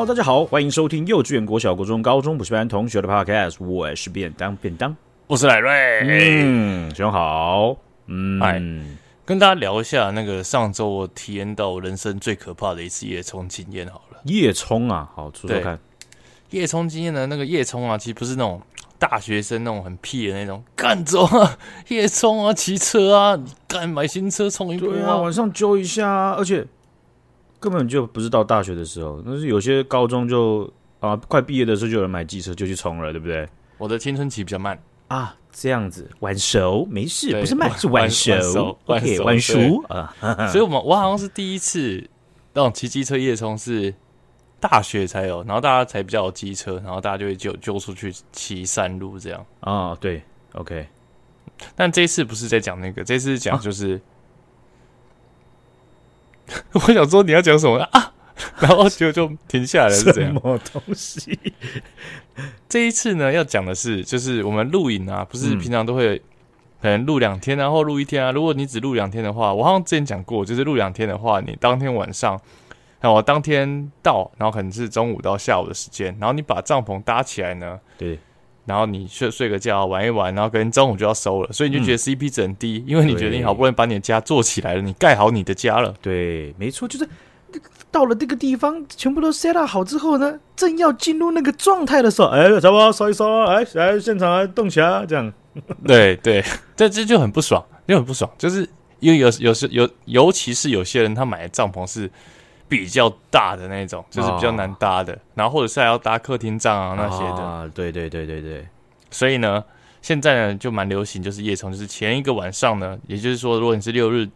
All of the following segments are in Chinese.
Hello，大家好，欢迎收听幼稚园、国小、国中、高中补习班同学的 Podcast。我是便当便当，我是赖瑞。嗯，兄好。嗯，嗨，跟大家聊一下那个上周我体验到人生最可怕的一次夜冲经验好了。夜冲啊，好说说看。夜冲经验的那个夜冲啊，其实不是那种大学生那种很屁的那种，干走啊，夜冲啊，骑车啊，你干买新车冲一波啊，晚上揪一下啊，而且根本就不是到大学的时候，那是有些高中就啊，快毕业的时候就有人买机车就去冲了，对不对？我的青春期比较慢啊。这样子晚熟没事，不是慢是晚熟，OK 晚熟啊。所以，我们我好像是第一次那种骑机车夜冲是大学才有，然后大家才比较有机车，然后大家就会就就出去骑山路这样啊、哦。对，OK。但这次不是在讲那个，这次讲就是，啊、我想说你要讲什么啊？然后就就停下来了，是这样。什么东西？这一次呢，要讲的是，就是我们录影啊，不是平常都会可能录两天，然后录一天啊。如果你只录两天的话，我好像之前讲过，就是录两天的话，你当天晚上，然后我当天到，然后可能是中午到下午的时间，然后你把帐篷搭起来呢，对，然后你睡睡个觉，玩一玩，然后可能中午就要收了，所以你就觉得 CP 值很低，嗯、因为你觉得你好不容易把你的家做起来了，你盖好你的家了，对，没错，就是。到了这个地方，全部都 set up 好之后呢，正要进入那个状态的时候，哎，差不多烧一烧，哎，来现场来动起来，这样。对对，这这就很不爽，就很不爽，就是因为有有时有，尤其是有些人他买的帐篷是比较大的那种，就是比较难搭的，哦、然后或者是还要搭客厅帐啊那些的。啊、哦，对对对对对。所以呢，现在呢就蛮流行，就是夜冲，就是前一个晚上呢，也就是说，如果你是六日。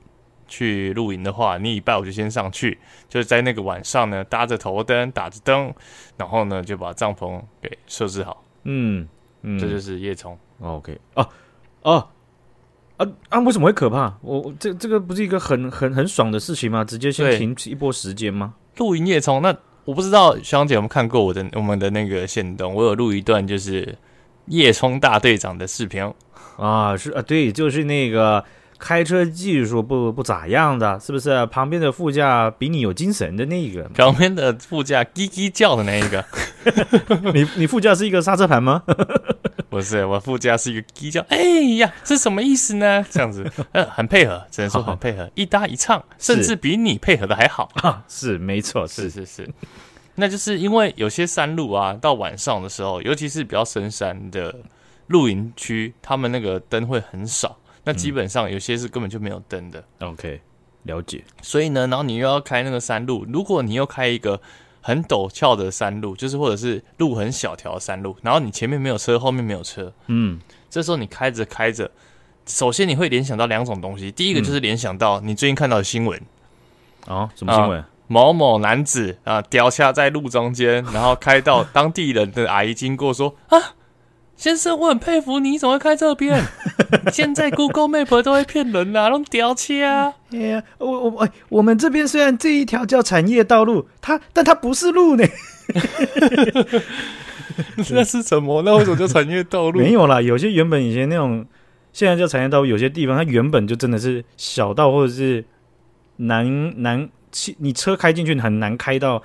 去露营的话，你礼拜五就先上去，就是在那个晚上呢，搭着头灯，打着灯，然后呢就把帐篷给设置好。嗯嗯，这就是夜冲。OK 啊啊啊啊！为什么会可怕？我这这个不是一个很很很爽的事情吗？直接先停一波时间吗？露营夜冲，那我不知道小杨姐有没有看过我的我们的那个线动，我有录一段就是夜冲大队长的视频啊，是啊，对，就是那个。开车技术不不咋样的，是不是？旁边的副驾比你有精神的那个，旁边的副驾叽叽叫的那一个，你你副驾是一个刹车盘吗？不是，我副驾是一个鸡叫。哎呀，这什么意思呢？这样子，呃，很配合，只能说很配合，一搭一唱，甚至比你配合的还好啊！是没错，是是是，那就是因为有些山路啊，到晚上的时候，尤其是比较深山的露营区，他们那个灯会很少。那基本上有些是根本就没有灯的。OK，了解。所以呢，然后你又要开那个山路，如果你又开一个很陡峭的山路，就是或者是路很小条的山路，然后你前面没有车，后面没有车，嗯，这时候你开着开着，首先你会联想到两种东西，第一个就是联想到你最近看到的新闻。哦，什么新闻？呃，某某男子啊，掉下在路中间，然后开到当地人的阿姨经过说啊。先生，我很佩服你，怎么会开这边？现在 Google Map 都会骗人啊，弄屌车啊！哎呀，我我哎，我们这边虽然这一条叫产业道路，它但它不是路呢。那是什么？那为什么叫产业道路？没有啦，有些原本以前那种，现在叫产业道路，有些地方它原本就真的是小道，或者是难难，你车开进去很难开到。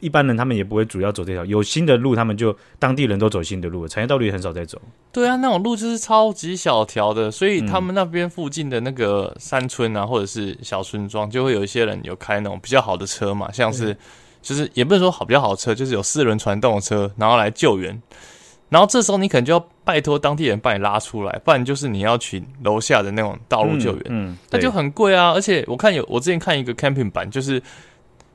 一般人他们也不会主要走这条，有新的路，他们就当地人都走新的路，产业道路也很少在走。对啊，那种路就是超级小条的，所以他们那边附近的那个山村啊，或者是小村庄，就会有一些人有开那种比较好的车嘛，像是就是也不是说好比较好的车，就是有四轮传动的车，然后来救援。然后这时候你可能就要拜托当地人帮你拉出来，不然就是你要去楼下的那种道路救援，嗯，那就很贵啊。而且我看有我之前看一个 camping 版，就是。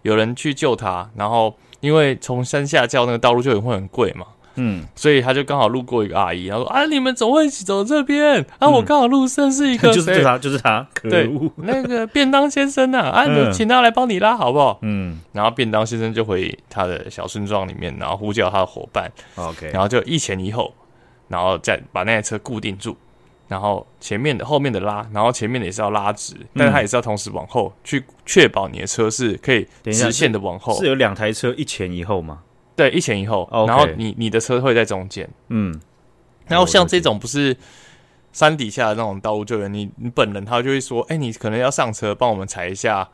有人去救他，然后因为从山下叫那个道路救援会很贵嘛，嗯，所以他就刚好路过一个阿姨，然后说：“啊，你们怎么会一起走这边。啊，我刚好路上是一个，就是他，就是他，可恶，对，那个便当先生啊，啊，你请他来帮你拉好不好？嗯，然后便当先生就回他的小村庄里面，然后呼叫他的伙伴，OK，然后就一前一后，然后再把那台车固定住。然后前面的、后面的拉，然后前面的也是要拉直，嗯、但是它也是要同时往后去确保你的车是可以直线的往后。是有两台车一前一后吗？对，一前一后。然后你你的车会在中间。嗯。然后像这种不是山底下的那种道路救援，你你本人他就会说：“哎，你可能要上车帮我们踩一下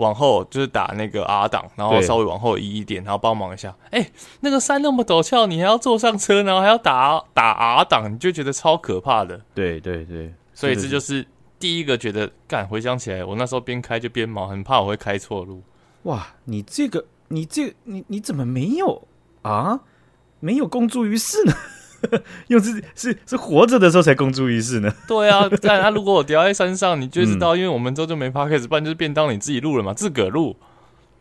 往后就是打那个 R 档，然后稍微往后移一点，然后帮忙一下。哎、欸，那个山那么陡峭，你还要坐上车，然后还要打打 R 档，你就觉得超可怕的。对对对，所以这就是第一个觉得干。回想起来，我那时候边开就边忙，很怕我会开错路。哇，你这个，你这个，你你怎么没有啊？没有公诸于世呢？用自己是是活着的时候才公诸于世呢？对啊，但他如果我掉在山上，你就知道，因为我们之后就没 podcast，不然就是便当你自己录了嘛，自个录。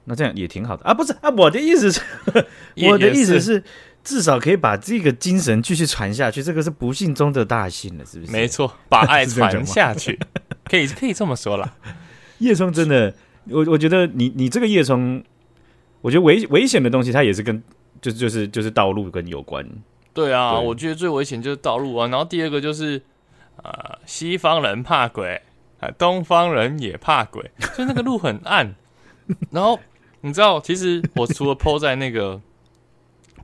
那这样也挺好的啊，不是啊？我的意思是，我的意思是，至少可以把这个精神继续传下去，这个是不幸中的大幸了，是不是？没错，把爱传下去，可以可以这么说了。叶冲真的。我我觉得你你这个叶冲，我觉得危危险的东西，它也是跟就就是就是道路跟有关。对啊，对我觉得最危险就是道路啊。然后第二个就是呃，西方人怕鬼，啊，东方人也怕鬼，就那个路很暗。然后你知道，其实我除了 po 在那个。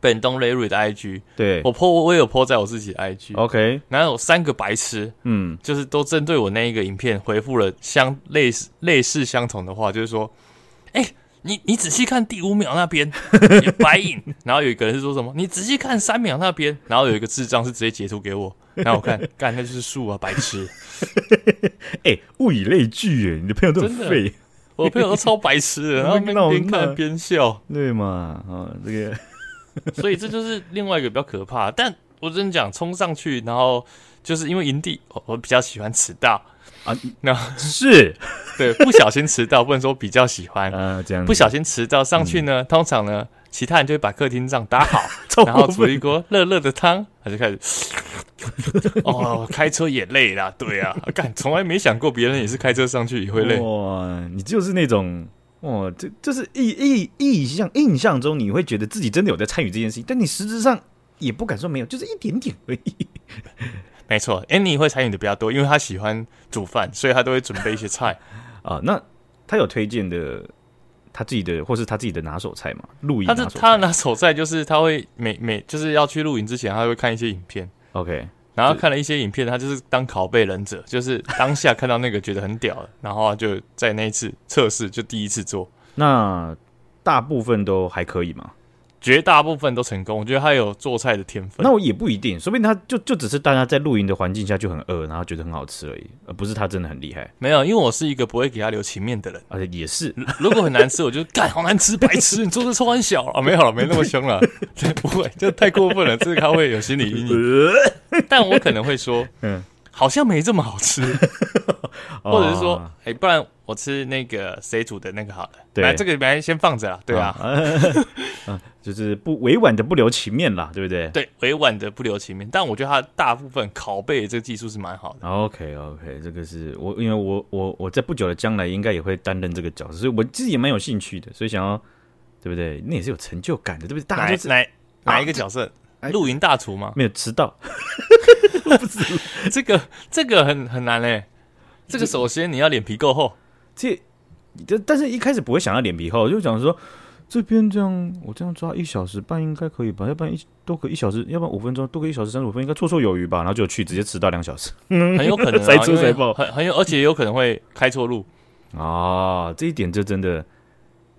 本东雷瑞的 IG，对我 po 我也有 po 在我自己的 IG。OK，然后有三个白痴，嗯，就是都针对我那一个影片回复了相类似类似相同的话，就是说，哎、欸，你你仔细看第五秒那边 有白影，然后有一个人是说什么，你仔细看三秒那边，然后有一个智障是直接截图给我，然后我看，干那就是树啊，白痴。哎、欸，物以类聚，哎，你的朋友都很废，我的朋友都超白痴的，然后边看边笑，对嘛？啊，这个。所以这就是另外一个比较可怕，但我真的讲冲上去，然后就是因为营地，我比较喜欢迟到啊，那是。对，不小心迟到，不能说比较喜欢。啊，这样不小心迟到上去呢，嗯、通常呢，其他人就会把客厅帐打好，然后煮一锅热热的汤，他就开始 哦，开车也累啦，对啊，干，从来没想过别人也是开车上去也会累，哇，你就是那种。哦，这就是印印印象印象中，你会觉得自己真的有在参与这件事情，但你实质上也不敢说没有，就是一点点而已。没错，Annie 会参与的比较多，因为她喜欢煮饭，所以她都会准备一些菜 啊。那她有推荐的她自己的，或是她自己的拿手菜吗？露营，她的她的拿手菜就是她会每每就是要去露营之前，她会看一些影片。OK。然后看了一些影片，她就是当拷贝忍者，就是当下看到那个觉得很屌，然后就在那一次测试就第一次做。那大部分都还可以吗？绝大部分都成功，我觉得他有做菜的天分。那我也不一定，说不定他就就只是大家在露营的环境下就很饿，然后觉得很好吃而已，而不是他真的很厉害。没有，因为我是一个不会给他留情面的人，而且也是，如果很难吃，我就干好难吃，白痴，你做的超很小啊，没有了，没那么凶了，不会，就太过分了，这个他会有心理阴影。但我可能会说，嗯。好像没这么好吃，或者是说，哎、欸，不然我吃那个谁煮的那个好了。对，这个本来先放着啦。对啊，嗯，就是不委婉的不留情面啦，对不对？对，委婉的不留情面。但我觉得他大部分拷贝这个技术是蛮好的。Okay, 这个是我，因为我我我在不久的将来应该也会担任这个角色，所以我自己也蛮有兴趣的，所以想要，对不对？那也是有成就感的，对不对？大家就是哪哪一个角色？露营大厨吗？没有迟到。不是这个，这个很很难嘞。这个首先你要脸皮够厚，这这但是一开始不会想要脸皮厚，就想说这边这样，我这样抓一小时半应该可以吧？要不然一多个一小时，要不然五分钟多个一小时三十五分应该绰绰有余吧？然后就去直接迟到两小时，很有可能 塞车塞爆，很很有，而且有可能会开错路啊。这一点就真的，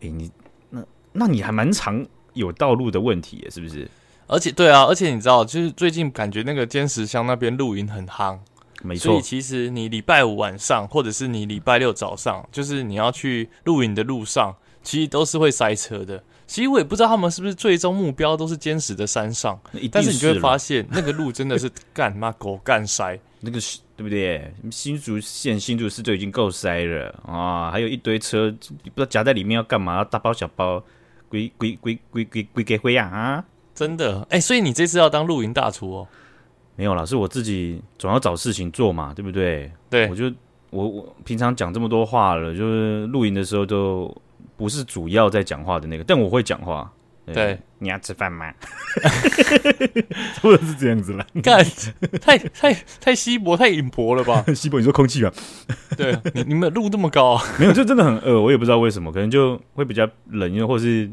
哎，你那那你还蛮常有道路的问题，是不是？而且对啊，而且你知道，就是最近感觉那个尖石乡那边露营很夯，没错。所以其实你礼拜五晚上，或者是你礼拜六早上，就是你要去露营的路上，其实都是会塞车的。其实我也不知道他们是不是最终目标都是坚实的山上，是但是你就会发现那个路真的是干妈 狗干塞，那个是对不对？新竹县新竹市就已经够塞了啊，还有一堆车不知道夹在里面要干嘛，大包小包，鬼鬼鬼鬼鬼鬼给灰啊！真的哎、欸，所以你这次要当露营大厨哦？没有啦，是我自己总要找事情做嘛，对不对？对，我就我我平常讲这么多话了，就是露营的时候都不是主要在讲话的那个，但我会讲话。对，对你要吃饭吗？或者是这样子啦，干太太太稀薄太隐薄了吧？稀薄，你说空气吧？对，你你们录这么高啊？没有，就真的很饿，我也不知道为什么，可能就会比较冷，因为或是。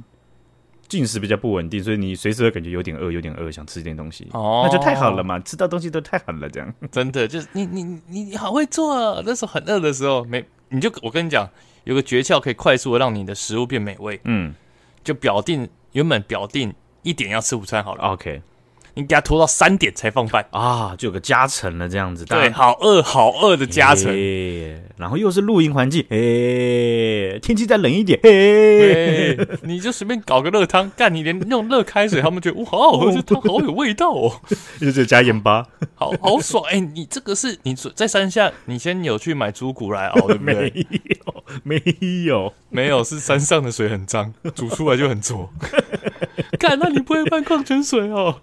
进食比较不稳定，所以你随时会感觉有点饿，有点饿，想吃点东西。哦，那就太好了嘛，吃到东西都太好了，这样。真的就是你你你你好会做啊！那时候很饿的时候，没你就我跟你讲，有个诀窍可以快速的让你的食物变美味。嗯，就表定原本表定一点要吃午餐好了，OK。你给他拖到三点才放饭啊，就有个加成了这样子。对，好饿好饿的加成。然后又是露营环境，哎，天气再冷一点，哎，你就随便搞个热汤，干你连用热开水，他们觉得哇，好好喝，这汤好有味道哦。就就加盐巴，好好爽。哎，你这个是你在山下，你先有去买猪骨来熬，对不对？没有，没有，没有，是山上的水很脏，煮出来就很浊。干，那你不会换矿泉水哦？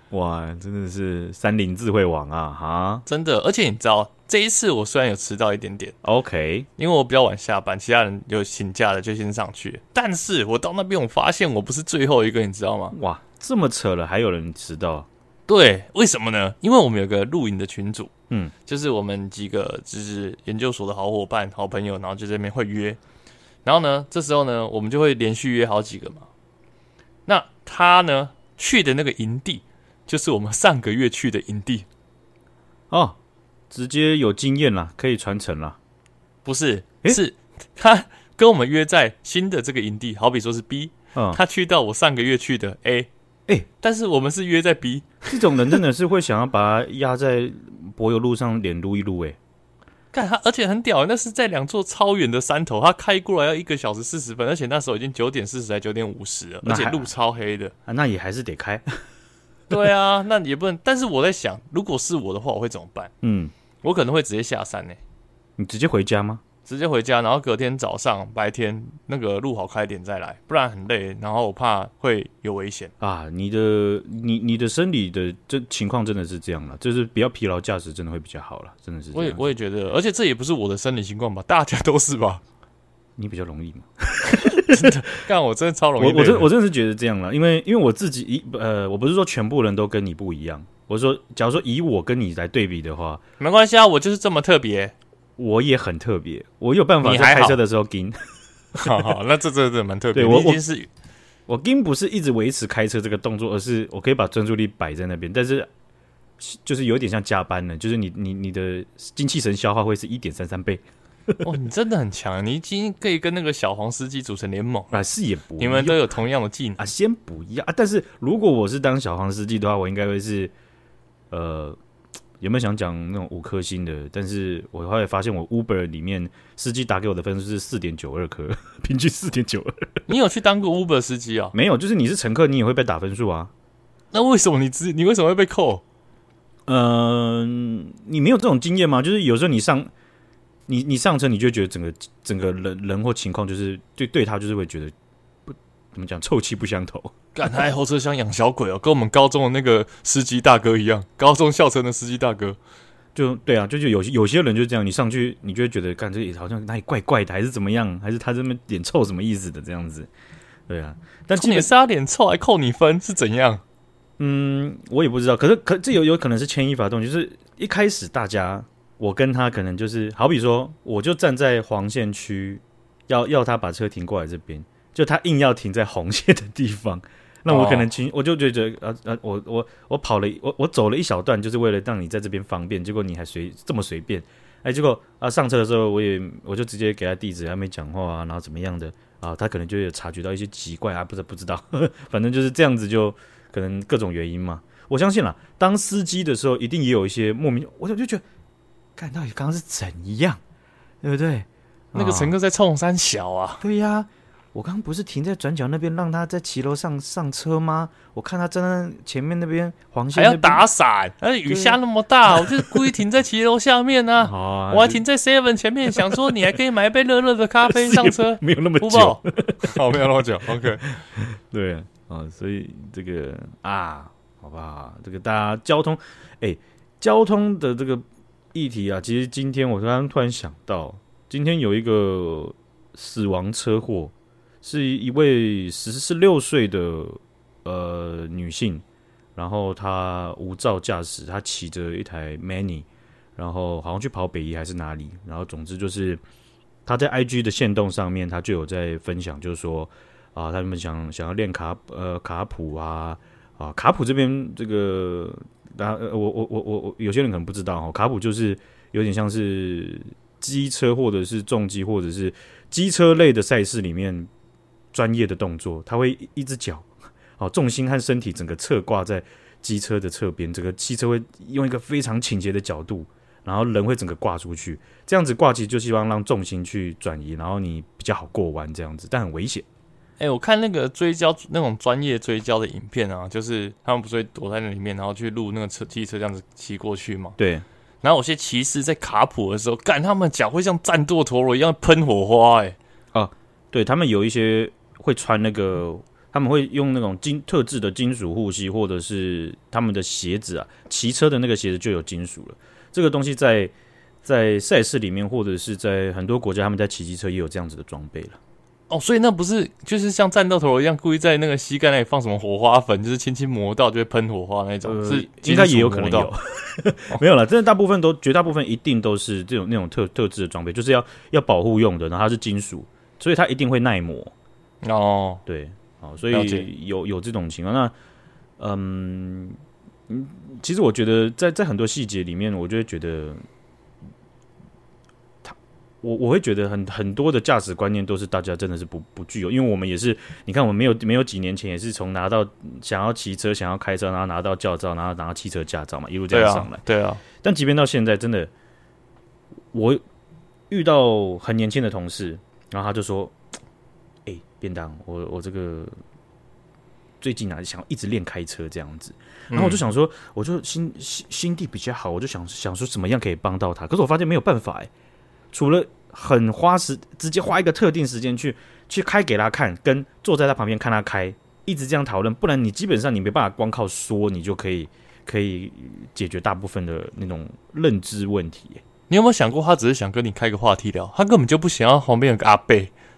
哇，真的是山林智慧王啊！哈，真的，而且你知道，这一次我虽然有迟到一点点，OK，因为我比较晚下班，其他人有请假的就先上去。但是我到那边，我发现我不是最后一个，你知道吗？哇，这么扯了，还有人迟到？对，为什么呢？因为我们有个露营的群组，嗯，就是我们几个就是研究所的好伙伴、好朋友，然后就在这边会约。然后呢，这时候呢，我们就会连续约好几个嘛。那他呢去的那个营地，就是我们上个月去的营地。哦，直接有经验了，可以传承了。不是，是他跟我们约在新的这个营地，好比说是 B，嗯，他去到我上个月去的 A，哎，但是我们是约在 B，这种人真的是会想要把他压在柏油路上脸撸一撸，哎。看他，而且很屌，那是在两座超远的山头，他开过来要一个小时四十分，而且那时候已经九点四十还九点五十了，而且路超黑的，啊，那也还是得开。对啊，那也不能。但是我在想，如果是我的话，我会怎么办？嗯，我可能会直接下山呢、欸。你直接回家吗？直接回家，然后隔天早上白天那个路好开点再来，不然很累。然后我怕会有危险啊！你的你你的生理的这情况真的是这样了，就是比较疲劳驾驶真的会比较好了，真的是。我也我也觉得，而且这也不是我的生理情况吧？大家都是吧？你比较容易嘛？真的，干我真的超容易。我我真我真的是觉得这样了，因为因为我自己一呃，我不是说全部人都跟你不一样，我说假如说以我跟你来对比的话，没关系啊，我就是这么特别。我也很特别，我有办法在开车的时候跟。好好，那这这这蛮特别。对我我是我跟不是一直维持开车这个动作，而是我可以把专注力摆在那边，但是就是有点像加班了，就是你你你的精气神消耗会是一点三三倍。哦，你真的很强，你已经可以跟那个小黄司机组成联盟啊！是也不，你们都有同样的技能啊，先不要啊。但是如果我是当小黄司机的话，我应该会是呃。有没有想讲那种五颗星的？但是我后来发现，我 Uber 里面司机打给我的分数是四点九二颗，平均四点九二。你有去当过 Uber 司机啊？没有，就是你是乘客，你也会被打分数啊。那为什么你只你为什么会被扣？嗯、呃，你没有这种经验吗？就是有时候你上你你上车，你就觉得整个整个人人或情况，就是对对他就是会觉得不怎么讲，臭气不相投。干他爱后车厢养小鬼哦，跟我们高中的那个司机大哥一样，高中校车的司机大哥，就对啊，就就有有些人就这样，你上去你就会觉得，干这里好像哪里怪怪的，还是怎么样，还是他这么脸臭什么意思的这样子，对啊，但今年是他脸臭还扣你分是怎样？嗯，我也不知道，可是可这有有可能是牵一发动，就是一开始大家我跟他可能就是好比说，我就站在黄线区，要要他把车停过来这边，就他硬要停在红线的地方。那我可能轻，我就觉得，呃呃，我我我跑了，我我走了一小段，就是为了让你在这边方便。结果你还随这么随便，哎，结果啊上车的时候，我也我就直接给他地址，还没讲话啊，然后怎么样的啊，他可能就有察觉到一些奇怪啊，不是不知道呵呵，反正就是这样子，就可能各种原因嘛。我相信啦，当司机的时候，一定也有一些莫名，我就就觉得，看到底刚刚是怎样，对不对？那个乘客在冲山小啊，对呀、啊。我刚刚不是停在转角那边，让他在骑楼上上车吗？我看他站在前面那边黄线，还要打伞，而且雨下那么大，我就是故意停在骑楼下面呢、我还停在 Seven 前面，想说你还可以买一杯热热的咖啡上车，没有那么久，好，没有那么久。OK，对啊，所以这个啊，好不好？这个大家交通，哎、欸，交通的这个议题啊，其实今天我刚刚突然想到，今天有一个死亡车祸。是一位十四六岁的呃女性，然后她无照驾驶，她骑着一台 Mini，然后好像去跑北宜还是哪里，然后总之就是她在 IG 的线动上面，她就有在分享，就是说啊，他们想想要练卡呃卡普啊啊卡普这边这个，大家我我我我我有些人可能不知道哦，卡普就是有点像是机车或者是重机或者是机车类的赛事里面专业的动作，他会一只脚，哦，重心和身体整个侧挂在机车的侧边，整个汽车会用一个非常倾斜的角度，然后人会整个挂出去，这样子挂其实就希望让重心去转移，然后你比较好过弯这样子，但很危险。哎、欸，我看那个追焦那种专业追焦的影片啊，就是他们不是会躲在那里面，然后去录那个车机车这样子骑过去嘛？对。然后有些骑士在卡普的时候，干他们脚会像战斗陀螺一样喷火花、欸，哎，啊，对他们有一些会穿那个，他们会用那种金特制的金属护膝，或者是他们的鞋子啊，骑车的那个鞋子就有金属了。这个东西在在赛事里面，或者是在很多国家，他们在骑机车也有这样子的装备了。哦，所以那不是就是像战斗陀螺一样，故意在那个膝盖那里放什么火花粉，就是轻轻磨到就会喷火花那种，呃、是应该也有可能有，没有了。真的大部分都绝大部分一定都是这种那种特特制的装备，就是要要保护用的，然后它是金属，所以它一定会耐磨。哦，对，哦，所以有有这种情况。那嗯嗯，其实我觉得在在很多细节里面，我就会觉得。我我会觉得很很多的驾驶观念都是大家真的是不不具有，因为我们也是，你看我们没有没有几年前也是从拿到想要骑车、想要开车，然后拿到驾照，然后拿到汽车驾照嘛，一路这样上来。对啊。对啊。但即便到现在，真的，我遇到很年轻的同事，然后他就说：“哎、欸，便当，我我这个最近啊，想要一直练开车这样子。”然后我就想说，我就心心心地比较好，我就想想说怎么样可以帮到他。可是我发现没有办法哎、欸。除了很花时，直接花一个特定时间去去开给他看，跟坐在他旁边看他开，一直这样讨论，不然你基本上你没办法光靠说，你就可以可以解决大部分的那种认知问题。你有没有想过，他只是想跟你开个话题聊，他根本就不想要旁边有个阿伯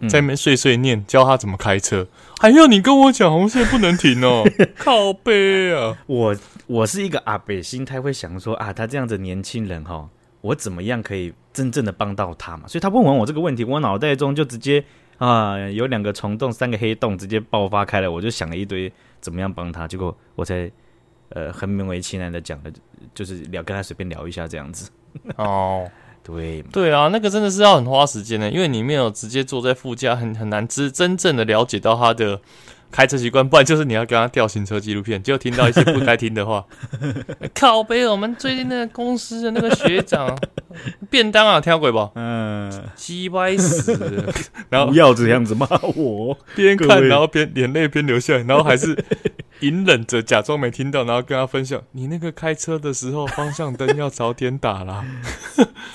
在那边碎碎念，嗯、教他怎么开车，还要你跟我讲红线不能停哦，靠背啊！我我是一个阿伯心态会想说啊，他这样子年轻人哈。我怎么样可以真正的帮到他嘛？所以他问完我这个问题，我脑袋中就直接啊，有两个虫洞，三个黑洞，直接爆发开来。我就想了一堆怎么样帮他，结果我才呃很勉为其难的讲了，就是聊跟他随便聊一下这样子。哦，对对啊，那个真的是要很花时间的，因为你没有直接坐在副驾，很很难知真正的了解到他的。开车习惯，不然就是你要跟他调行车纪录片，就听到一些不该听的话。靠北，我们最近那个公司的那个学长 便当啊，听鬼不？嗯，鸡歪死了。然后不要这样子骂我，边看然后边眼泪边流下来，然后还是隐忍着假装没听到，然后跟他分享：你那个开车的时候方向灯要早点打啦。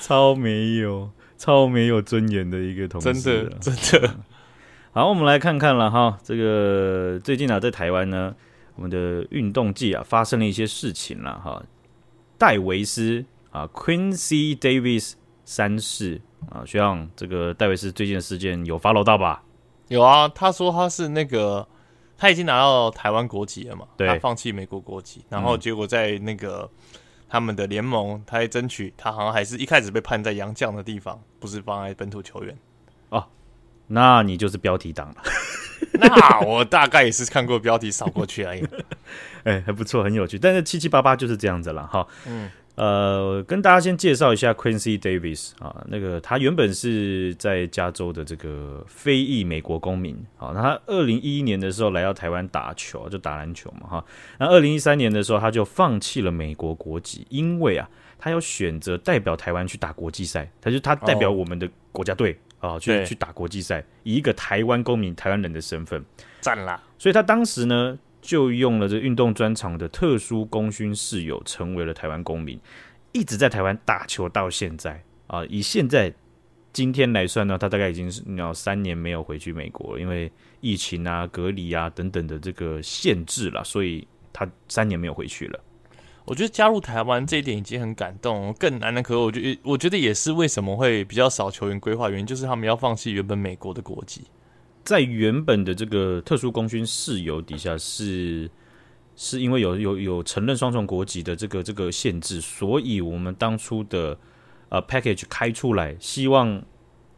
超没有，超没有尊严的一个同事，真的，真的。好，我们来看看了哈，这个最近啊，在台湾呢，我们的运动季啊，发生了一些事情了哈。戴维斯啊，Quincy Davis 三世啊，学长，这个戴维斯最近的事件有 follow 到吧？有啊，他说他是那个他已经拿到台湾国籍了嘛，他放弃美国国籍，然后结果在那个他们的联盟，他还争取，他好像还是一开始被判在洋将的地方，不是放在本土球员哦。那你就是标题党了。那我大概也是看过标题扫过去而已。哎、欸，还不错，很有趣。但是七七八八就是这样子了哈。嗯，呃，跟大家先介绍一下 Quincy Davis 啊，那个他原本是在加州的这个非裔美国公民。好，那他二零一一年的时候来到台湾打球，就打篮球嘛哈。那二零一三年的时候，他就放弃了美国国籍，因为啊，他要选择代表台湾去打国际赛，他就他代表我们的国家队。哦啊、哦，去去打国际赛，以一个台湾公民、台湾人的身份，赞啦！所以他当时呢，就用了这运动专场的特殊功勋室友，成为了台湾公民，一直在台湾打球到现在啊。以现在今天来算呢，他大概已经是要三年没有回去美国了，因为疫情啊、隔离啊等等的这个限制了，所以他三年没有回去了。我觉得加入台湾这一点已经很感动，更难的，可我觉得我觉得也是为什么会比较少球员规划原因，就是他们要放弃原本美国的国籍，在原本的这个特殊功勋事由底下是是因为有有有承认双重国籍的这个这个限制，所以我们当初的呃 package 开出来，希望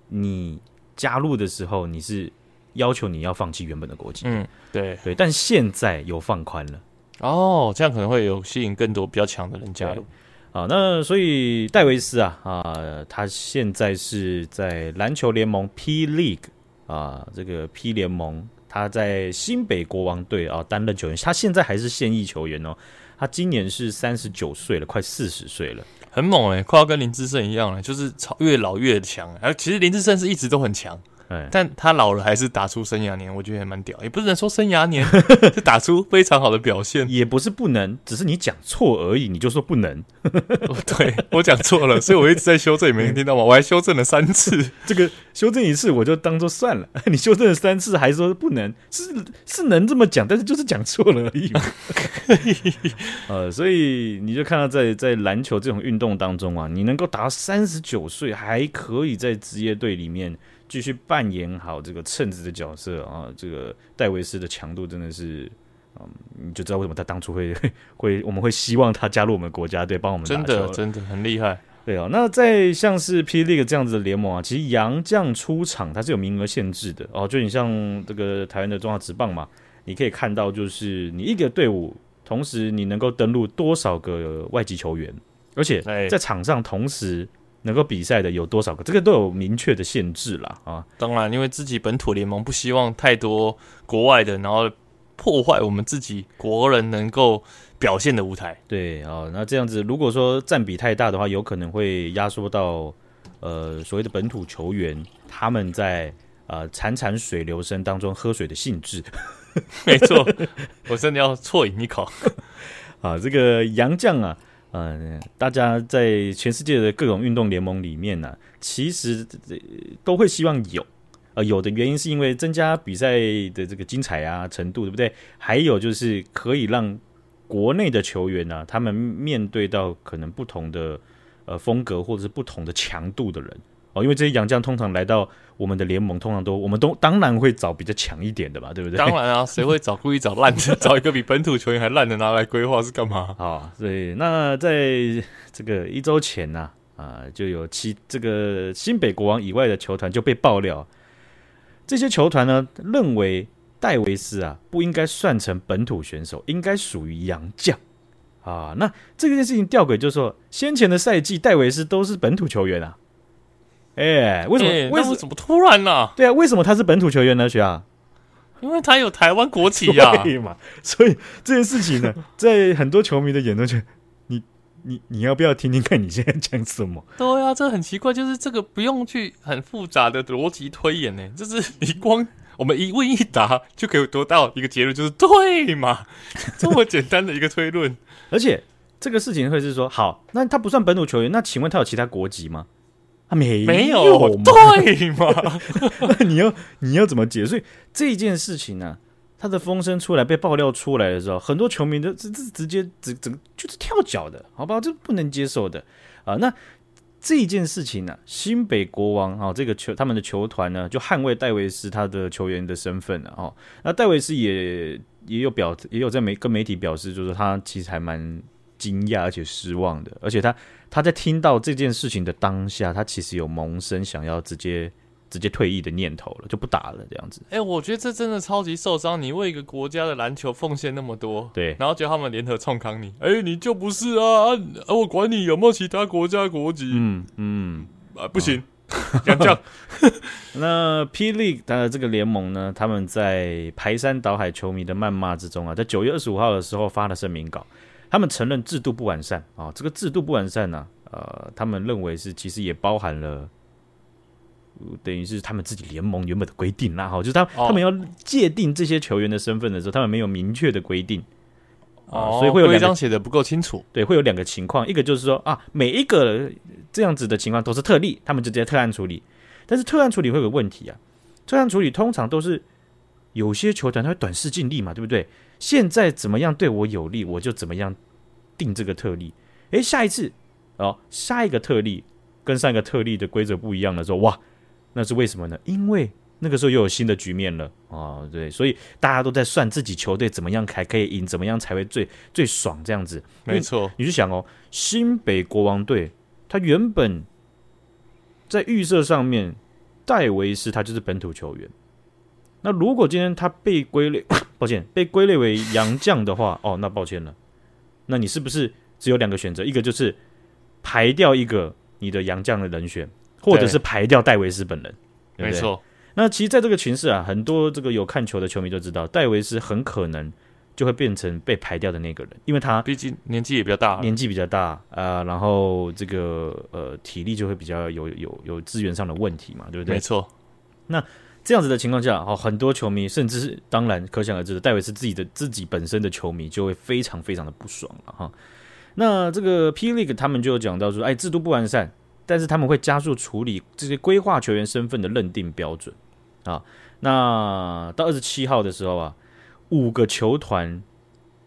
你加入的时候你是要求你要放弃原本的国籍，嗯，对。对，但现在有放宽了。哦，这样可能会有吸引更多比较强的人加入。啊，那所以戴维斯啊啊，他现在是在篮球联盟 P League 啊，这个 P 联盟，他在新北国王队啊担任球员，他现在还是现役球员哦。他今年是三十九岁了，快四十岁了，很猛哎、欸，快要跟林志胜一样了，就是超越老越强。而其实林志胜是一直都很强。但他老了还是打出生涯年，我觉得还蛮屌，也不能说生涯年，是打出非常好的表现，也不是不能，只是你讲错而已，你就说不能。对，我讲错了，所以我一直在修正，你没听到吗？我还修正了三次，这个修正一次我就当做算了，你修正了三次还说不能，是是能这么讲，但是就是讲错了而已。呃，所以你就看到在在篮球这种运动当中啊，你能够达到三十九岁还可以在职业队里面。继续扮演好这个称职的角色啊！这个戴维斯的强度真的是，嗯，你就知道为什么他当初会 会我们会希望他加入我们国家队，帮我们打球。真的真的很厉害。对啊，那在像是 P League 这样子的联盟啊，其实洋将出场它是有名额限制的哦。就你像这个台湾的中华职棒嘛，你可以看到就是你一个队伍同时你能够登录多少个外籍球员，而且在场上同时。能够比赛的有多少个？这个都有明确的限制啦。啊！当然，因为自己本土联盟不希望太多国外的，然后破坏我们自己国人能够表现的舞台。对啊，那这样子，如果说占比太大的话，有可能会压缩到呃所谓的本土球员他们在呃潺潺水流声当中喝水的兴致。没错，我真的要啜饮一口 啊！这个杨将啊。嗯，大家在全世界的各种运动联盟里面呢、其实都会希望有，呃，有的原因是因为增加比赛的这个精彩啊程度，对不对？还有就是可以让国内的球员呢、他们面对到可能不同的呃风格或者是不同的强度的人。哦，因为这些洋将通常来到我们的联盟，通常都我们都当然会找比较强一点的嘛，对不对？当然啊，谁会找故意找烂的，找一个比本土球员还烂的拿来规划是干嘛？啊，所以那在这个一周前呢、啊，啊，就有其这个新北国王以外的球团就被爆料，这些球团呢认为戴维斯啊不应该算成本土选手，应该属于洋将啊。那这件事情吊诡就是说，先前的赛季戴维斯都是本土球员啊。哎、欸，为什么？欸、为什么？怎么突然呢、啊？对啊，为什么他是本土球员呢？学啊，因为他有台湾国籍呀、啊，嘛。所以这件事情呢，在很多球迷的眼中，就你你你要不要听听看你现在讲什么？对啊，这很奇怪，就是这个不用去很复杂的逻辑推演呢，就是你光我们一问一答就可以得到一个结论，就是对嘛？这么简单的一个推论，而且这个事情会是说，好，那他不算本土球员，那请问他有其他国籍吗？没没有对吗？你要你要怎么解释？所以这件事情呢、啊，他的风声出来被爆料出来的时候，很多球迷都直直直接直直就是跳脚的，好不好？这不能接受的啊！那这件事情呢、啊，新北国王啊，这个球他们的球团呢，就捍卫戴维斯他的球员的身份了哦。那戴维斯也也有表也有在媒跟媒体表示，就是他其实还蛮惊讶而且失望的，而且他。他在听到这件事情的当下，他其实有萌生想要直接直接退役的念头了，就不打了这样子。哎、欸，我觉得这真的超级受伤。你为一个国家的篮球奉献那么多，对，然后叫他们联合冲康你，哎、欸，你就不是啊，啊？我管你有没有其他国家国籍，嗯嗯，啊，不行，洋将。那霹雳的这个联盟呢，他们在排山倒海球迷的谩骂之中啊，在九月二十五号的时候发了声明稿。他们承认制度不完善啊，这个制度不完善呢、啊，呃，他们认为是其实也包含了，等于是他们自己联盟原本的规定啦，哈，就是他、哦、他们要界定这些球员的身份的时候，他们没有明确的规定啊，所以会有两个规章写的不够清楚，对，会有两个情况，一个就是说啊，每一个这样子的情况都是特例，他们就直接特案处理，但是特案处理会有个问题啊，特案处理通常都是有些球团他会短视尽力嘛，对不对？现在怎么样对我有利，我就怎么样定这个特例。诶，下一次哦，下一个特例跟上一个特例的规则不一样的时候，哇，那是为什么呢？因为那个时候又有新的局面了啊、哦，对，所以大家都在算自己球队怎么样才可以赢，怎么样才会最最爽这样子。没错，你去想哦，新北国王队他原本在预设上面，戴维斯他就是本土球员。那如果今天他被归类，抱歉，被归类为洋将的话，哦，那抱歉了，那你是不是只有两个选择？一个就是排掉一个你的洋将的人选，或者是排掉戴维斯本人，对对没错。那其实，在这个群势啊，很多这个有看球的球迷都知道，戴维斯很可能就会变成被排掉的那个人，因为他毕竟年纪也比较大，年纪比较大啊、呃，然后这个呃体力就会比较有有有资源上的问题嘛，对不对？没错。那这样子的情况下，哦，很多球迷，甚至是当然可想而知的，戴维斯自己的自己本身的球迷就会非常非常的不爽了哈。那这个 P League 他们就讲到说，哎，制度不完善。但是他们会加速处理这些规划球员身份的认定标准啊。那到二十七号的时候啊，五个球团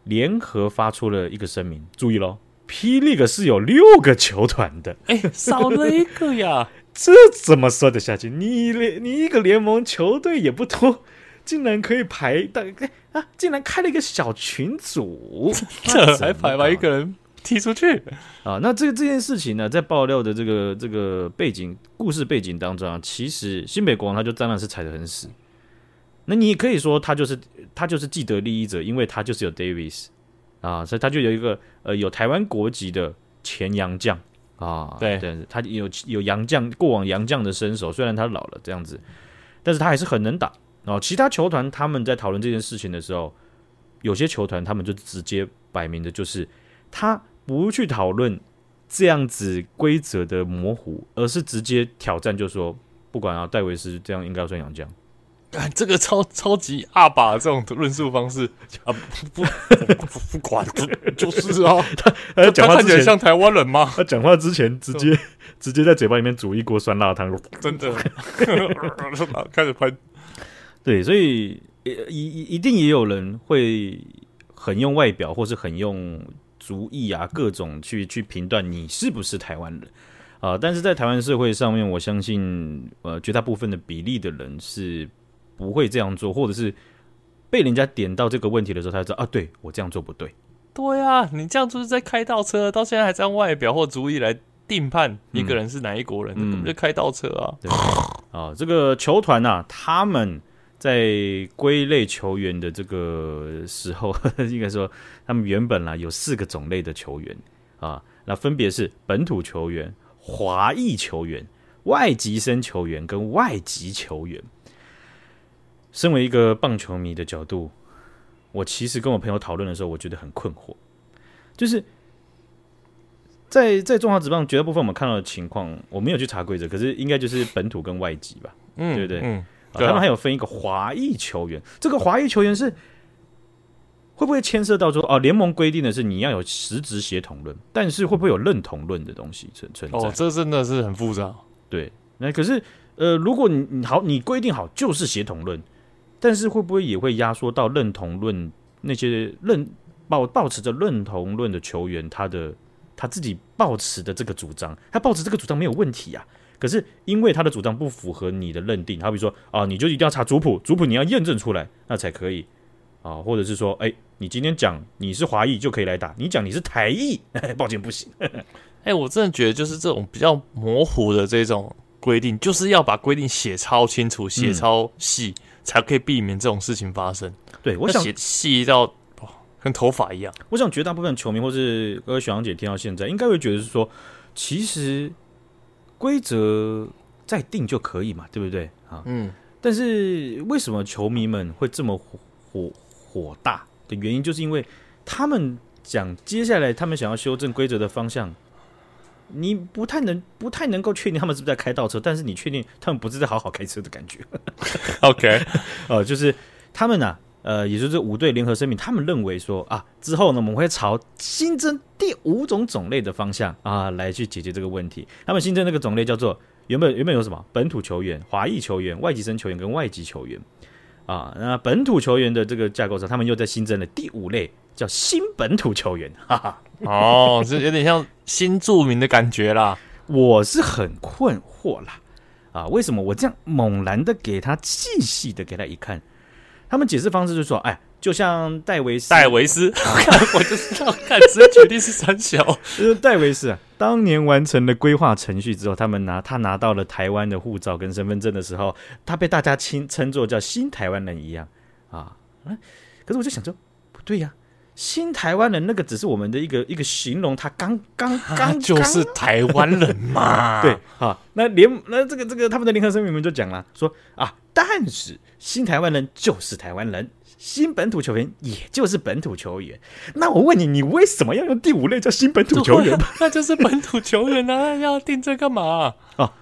联合发出了一个声明。注意喽，P League 是有六个球团的，哎，少了一个呀，这怎么说得下去？你联你一个联盟球队也不多，竟然可以排大概啊，竟然开了一个小群组，这还排完一个人。踢出去啊！那这这件事情呢，在爆料的这个这个背景故事背景当中啊，其实新北国王他就当然是踩得很死。那你也可以说他就是他就是既得利益者，因为他就是有 Davis 啊，所以他就有一个呃有台湾国籍的前洋将啊，对，对，他有有洋将过往洋将的身手，虽然他老了这样子，但是他还是很能打啊。其他球团他们在讨论这件事情的时候，有些球团他们就直接摆明的就是他。不去讨论这样子规则的模糊，而是直接挑战，就说不管啊，戴维斯这样应该要算洋将。这个超超级阿爸这种论述方式啊，不不不，不管，就是啊，他他讲话看起来像台湾人吗？他讲话之前直接直接在嘴巴里面煮一锅酸辣汤，真的开始喷。对，所以一一定也有人会很用外表，或是很用。族裔啊，各种去去评断你是不是台湾人啊，但是在台湾社会上面，我相信呃绝大部分的比例的人是不会这样做，或者是被人家点到这个问题的时候，才知道啊，对我这样做不对。对啊，你这样就是在开倒车，到现在还在用外表或主意来定判一个人是哪一国人，嗯、根本就开倒车啊！对啊，这个球团呐、啊，他们。在归类球员的这个时候，呵 呵应该说他们原本啊有四个种类的球员啊，那分别是本土球员、华裔球员、外籍生球员跟外籍球员。身为一个棒球迷的角度，我其实跟我朋友讨论的时候，我觉得很困惑，就是在在中华职棒绝大部分我们看到的情况，我没有去查规则，可是应该就是本土跟外籍吧，嗯，对不对？嗯。他们还有分一个华裔球员，这个华裔球员是会不会牵涉到说哦，联盟规定的是你要有实质协同论，但是会不会有认同论的东西存存在？哦，这真的是很复杂。对，那可是呃，如果你你好，你规定好就是协同论，但是会不会也会压缩到认同论？那些认抱抱持着认同论的球员，他的他自己抱持的这个主张，他抱持这个主张没有问题啊。可是因为他的主张不符合你的认定，好比说啊，你就一定要查族谱，族谱你要验证出来，那才可以啊，或者是说，哎，你今天讲你是华裔就可以来打，你讲你是台裔，抱歉不行。哎，我真的觉得就是这种比较模糊的这种规定，就是要把规定写超清楚、写超细，嗯、才可以避免这种事情发生。对，我想写细到哦，跟头发一样。我想绝大部分球迷或是各位小杨姐听到现在，应该会觉得是说，其实。规则再定就可以嘛，对不对啊？嗯。但是为什么球迷们会这么火火火大的原因，就是因为他们讲接下来他们想要修正规则的方向，你不太能不太能够确定他们是不是在开倒车，但是你确定他们不是在好好开车的感觉。OK，呃，就是他们啊。呃，也就是五队联合声明，他们认为说啊，之后呢，我们会朝新增第五种种类的方向啊来去解决这个问题。他们新增那个种类叫做原本原本有什么本土球员、华裔球员、外籍生球员跟外籍球员啊。那本土球员的这个架构上，他们又在新增了第五类，叫新本土球员。哈哈，哦，这有点像新著名的感觉啦。我是很困惑啦，啊，为什么我这样猛然的给他细细的给他一看？他们解释方式就是说，哎，就像戴维斯，戴维斯，我就知道，看直接决定是三小，就是戴维斯啊，当年完成了规划程序之后，他们拿他拿到了台湾的护照跟身份证的时候，他被大家称称作叫新台湾人一样啊。可是我就想说，不对呀，新台湾人那个只是我们的一个一个形容，他刚刚 刚就是台湾人嘛。对，啊，那联那这个这个他们的联合声明里面就讲了，说啊，但是新台湾人就是台湾人，新本土球员也就是本土球员。那我问你，你为什么要用第五类叫新本土球员？那就是本土球员啊，要定这干嘛啊？哦，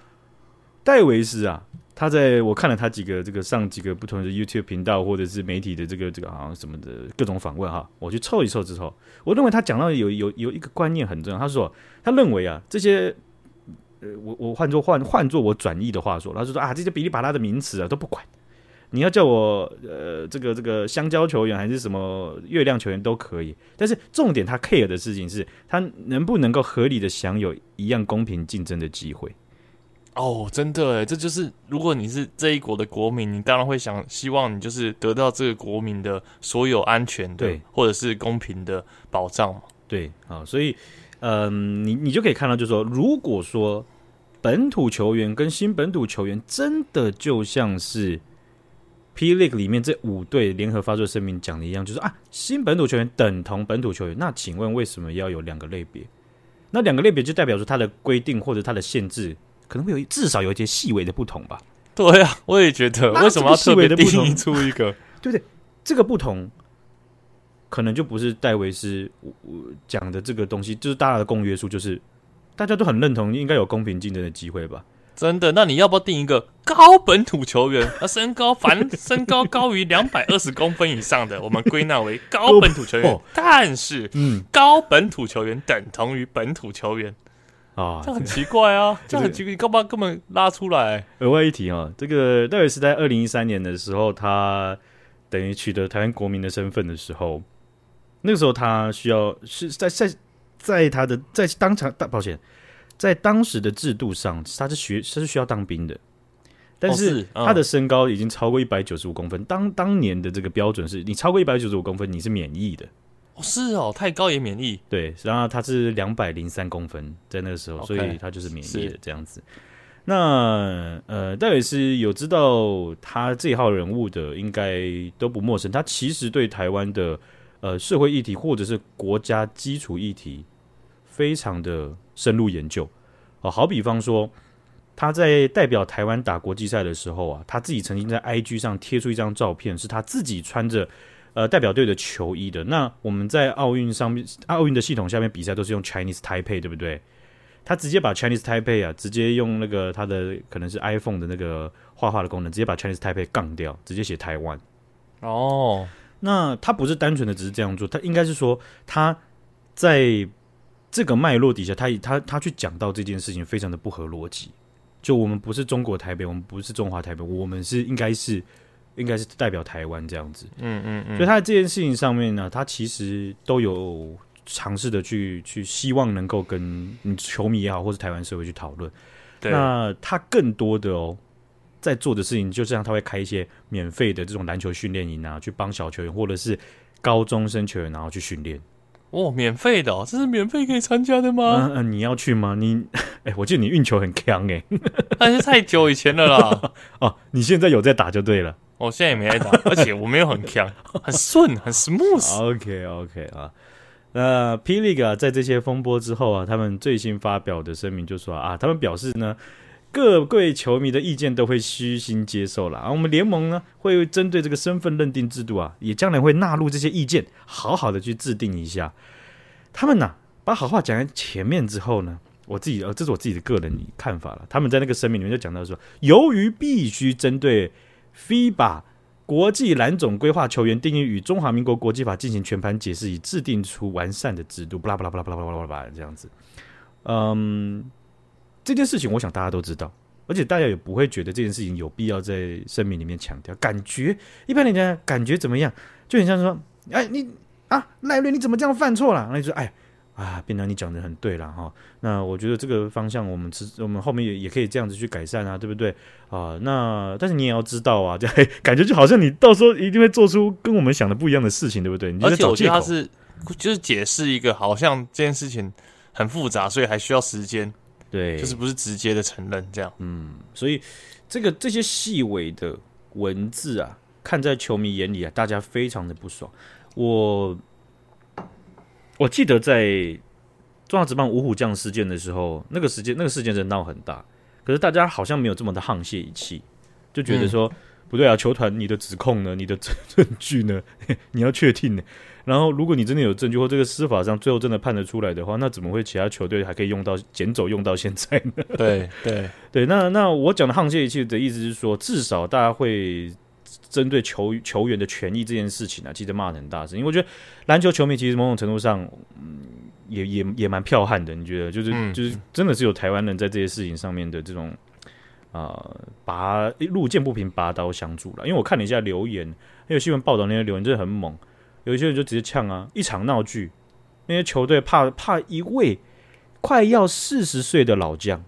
戴维斯啊。他在我看了他几个这个上几个不同的 YouTube 频道或者是媒体的这个这个好像什么的各种访问哈，我去凑一凑之后，我认为他讲到有有有一个观念很重要。他说他认为啊这些呃我我换做换换做我转译的话说，他就说啊这些哔哩吧啦的名词啊都不管，你要叫我呃这个这个香蕉球员还是什么月亮球员都可以，但是重点他 care 的事情是他能不能够合理的享有一样公平竞争的机会。哦，真的诶，这就是如果你是这一国的国民，你当然会想希望你就是得到这个国民的所有安全的，对，或者是公平的保障嘛。对，啊，所以，嗯，你你就可以看到，就是说，如果说本土球员跟新本土球员真的就像是 P League 里面这五队联合发出声明讲的一样，就是啊，新本土球员等同本土球员，那请问为什么要有两个类别？那两个类别就代表说它的规定或者它的限制。可能会有至少有一些细微的不同吧。对啊，我也觉得，为什么要特别定义出一个？对不对？这个不同，可能就不是戴维斯讲的这个东西，就是大家的公约数，就是大家都很认同，应该有公平竞争的机会吧？真的？那你要不要定一个高本土球员？啊身高凡身高高于两百二十公分以上的，我们归纳为高本土球员。但是，嗯，高本土球员等同于本土球员。啊，这很奇怪啊！这很奇怪，你干嘛根本拉出来？额外一提啊，这个戴维斯在二零一三年的时候，他等于取得台湾国民的身份的时候，那个时候他需要是在在在他的在当场，抱歉，在当时的制度上，他是学他是需要当兵的，但是他的身高已经超过一百九十五公分，当当年的这个标准是你超过一百九十五公分，你是免疫的。哦，是哦，太高也免疫。对，然后他是两百零三公分，在那个时候，okay, 所以他就是免疫的这样子。那呃，戴维斯有知道他这一号人物的，应该都不陌生。他其实对台湾的呃社会议题或者是国家基础议题，非常的深入研究。哦，好比方说，他在代表台湾打国际赛的时候啊，他自己曾经在 IG 上贴出一张照片，是他自己穿着。呃，代表队的球衣的，那我们在奥运上面，奥运的系统下面比赛都是用 Chinese Taipei，对不对？他直接把 Chinese Taipei 啊，直接用那个他的可能是 iPhone 的那个画画的功能，直接把 Chinese Taipei 杠掉，直接写台湾。哦，那他不是单纯的只是这样做，他应该是说他在这个脉络底下，他他他去讲到这件事情非常的不合逻辑。就我们不是中国台北，我们不是中华台北，我们是应该是。应该是代表台湾这样子，嗯嗯嗯，所以他在这件事情上面呢，他其实都有尝试的去去希望能够跟你球迷也好，或是台湾社会去讨论。对，那他更多的哦，在做的事情，就像他会开一些免费的这种篮球训练营啊，去帮小球员或者是高中生球员，然后去训练。哦，免费的哦，这是免费可以参加的吗？嗯嗯，你要去吗？你 哎，我记得你运球很强哎，但是太久以前了啦。哦，你现在有在打就对了。我现在也没挨打，而且我没有很强，很顺，很 smooth。OK OK 啊，那 P League 啊，在这些风波之后啊，他们最新发表的声明就说啊，他们表示呢，各位球迷的意见都会虚心接受了啊。我们联盟呢，会针对这个身份认定制度啊，也将来会纳入这些意见，好好的去制定一下。他们呢、啊，把好话讲在前面之后呢，我自己呃，这是我自己的个人看法了。他们在那个声明里面就讲到说，由于必须针对 FIBA 国际篮总规划球员定义与中华民国国际法进行全盘解释，以制定出完善的制度。巴拉巴拉巴拉巴拉巴拉巴拉这样子。嗯，这件事情我想大家都知道，而且大家也不会觉得这件事情有必要在声明里面强调。感觉一般人家感觉怎么样？就很像说，哎，你啊，赖瑞你怎么这样犯错了？那就说，哎。啊，便当你讲的很对了哈。那我觉得这个方向，我们吃我们后面也也可以这样子去改善啊，对不对啊？那但是你也要知道啊，这 感觉就好像你到时候一定会做出跟我们想的不一样的事情，对不对？你而且我觉得他是就是解释一个，好像这件事情很复杂，所以还需要时间。对，就是不是直接的承认这样。嗯，所以这个这些细微的文字啊，看在球迷眼里啊，大家非常的不爽。我。我记得在中华职棒五虎将事件的时候，那个时间那个事件真的闹很大，可是大家好像没有这么的沆瀣一气，就觉得说、嗯、不对啊，球团你的指控呢，你的证证据呢，你要确定呢。然后如果你真的有证据或这个司法上最后真的判得出来的话，那怎么会其他球队还可以用到捡走用到现在呢？对对 对，那那我讲的沆瀣一气的意思是说，至少大家会。针对球球员的权益这件事情啊，记得骂得很大声，因为我觉得篮球球迷其实某种程度上，嗯，也也也蛮剽悍的。你觉得，就是、嗯、就是真的是有台湾人在这些事情上面的这种啊、呃，拔路见不平拔刀相助了。因为我看了一下留言，还有新闻报道那些留言真的很猛，有一些人就直接呛啊，一场闹剧，那些球队怕怕一位快要四十岁的老将。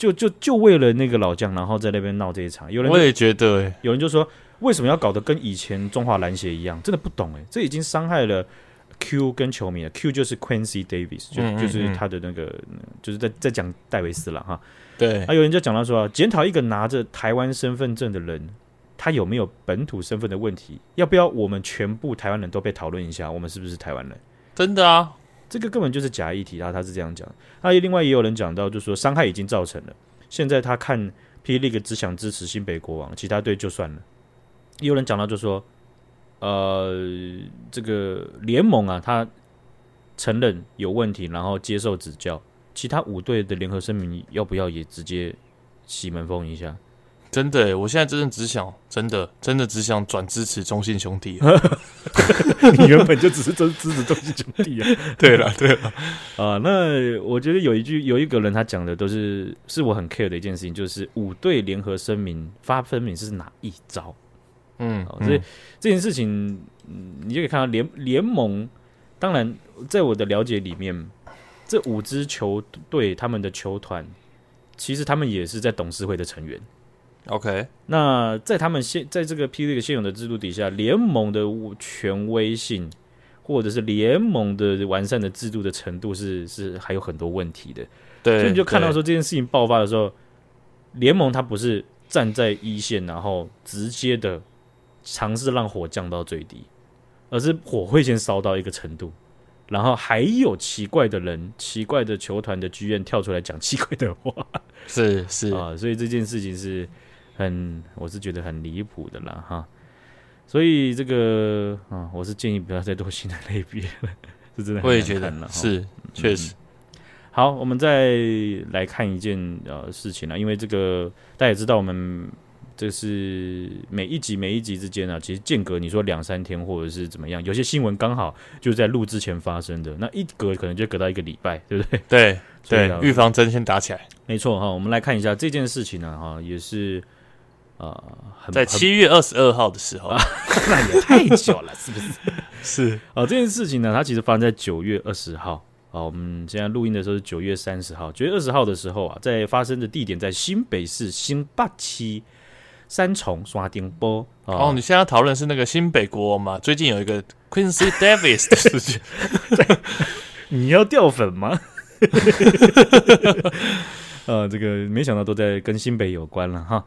就就就为了那个老将，然后在那边闹这一场。有人我也觉得、欸，有人就说，为什么要搞得跟以前中华篮协一样？真的不懂哎、欸，这已经伤害了 Q 跟球迷了。Q 就是 Quincy Davis，就嗯嗯嗯就是他的那个，就是在在讲戴维斯了哈。对，啊，有人就讲到说，检讨一个拿着台湾身份证的人，他有没有本土身份的问题？要不要我们全部台湾人都被讨论一下？我们是不是台湾人？真的啊。这个根本就是假议题，他他是这样讲。那另外也有人讲到，就是说伤害已经造成了，现在他看 P. League 只想支持新北国王，其他队就算了。也有人讲到，就是说，呃，这个联盟啊，他承认有问题，然后接受指教，其他五队的联合声明要不要也直接洗门风一下？真的，我现在真的只想，真的真的只想转支持中信兄弟。你原本就只是支支持中信兄弟啊？对了，对了，啊，那我觉得有一句有一个人他讲的都是是我很 care 的一件事情，就是五队联合声明发声明是哪一招？嗯，所以这件事情，你就可以看到联联盟，当然在我的了解里面，这五支球队他们的球团，其实他们也是在董事会的成员。OK，那在他们现在这个 P League 现有的制度底下，联盟的权威性，或者是联盟的完善的制度的程度是，是是还有很多问题的。对，所以你就看到说这件事情爆发的时候，联盟它不是站在一线，然后直接的尝试让火降到最低，而是火会先烧到一个程度，然后还有奇怪的人、奇怪的球团的剧院跳出来讲奇怪的话，是是啊，所以这件事情是。很，我是觉得很离谱的啦，哈，所以这个啊，我是建议不要再多新的类别了，是真的。我也觉得是，确实。好，我们再来看一件呃事情了，因为这个大家也知道，我们这是每一集每一集之间啊，其实间隔你说两三天或者是怎么样，有些新闻刚好就在录之前发生的，那一隔可能就隔到一个礼拜，对不对？对 对，预防针先打起来，没错哈。我们来看一下这件事情呢，哈，也是。啊、很，在七月二十二号的时候，那也太久了，是不是？是啊、呃，这件事情呢，它其实发生在九月二十号。啊、呃，我们现在录音的时候是九月三十号。九月二十号的时候啊，在发生的地点在新北市新八区三重刷丁波。哦，你现在要讨论是那个新北国王吗？最近有一个 Quincy Davis 的事情，你要掉粉吗？呃，这个没想到都在跟新北有关了哈。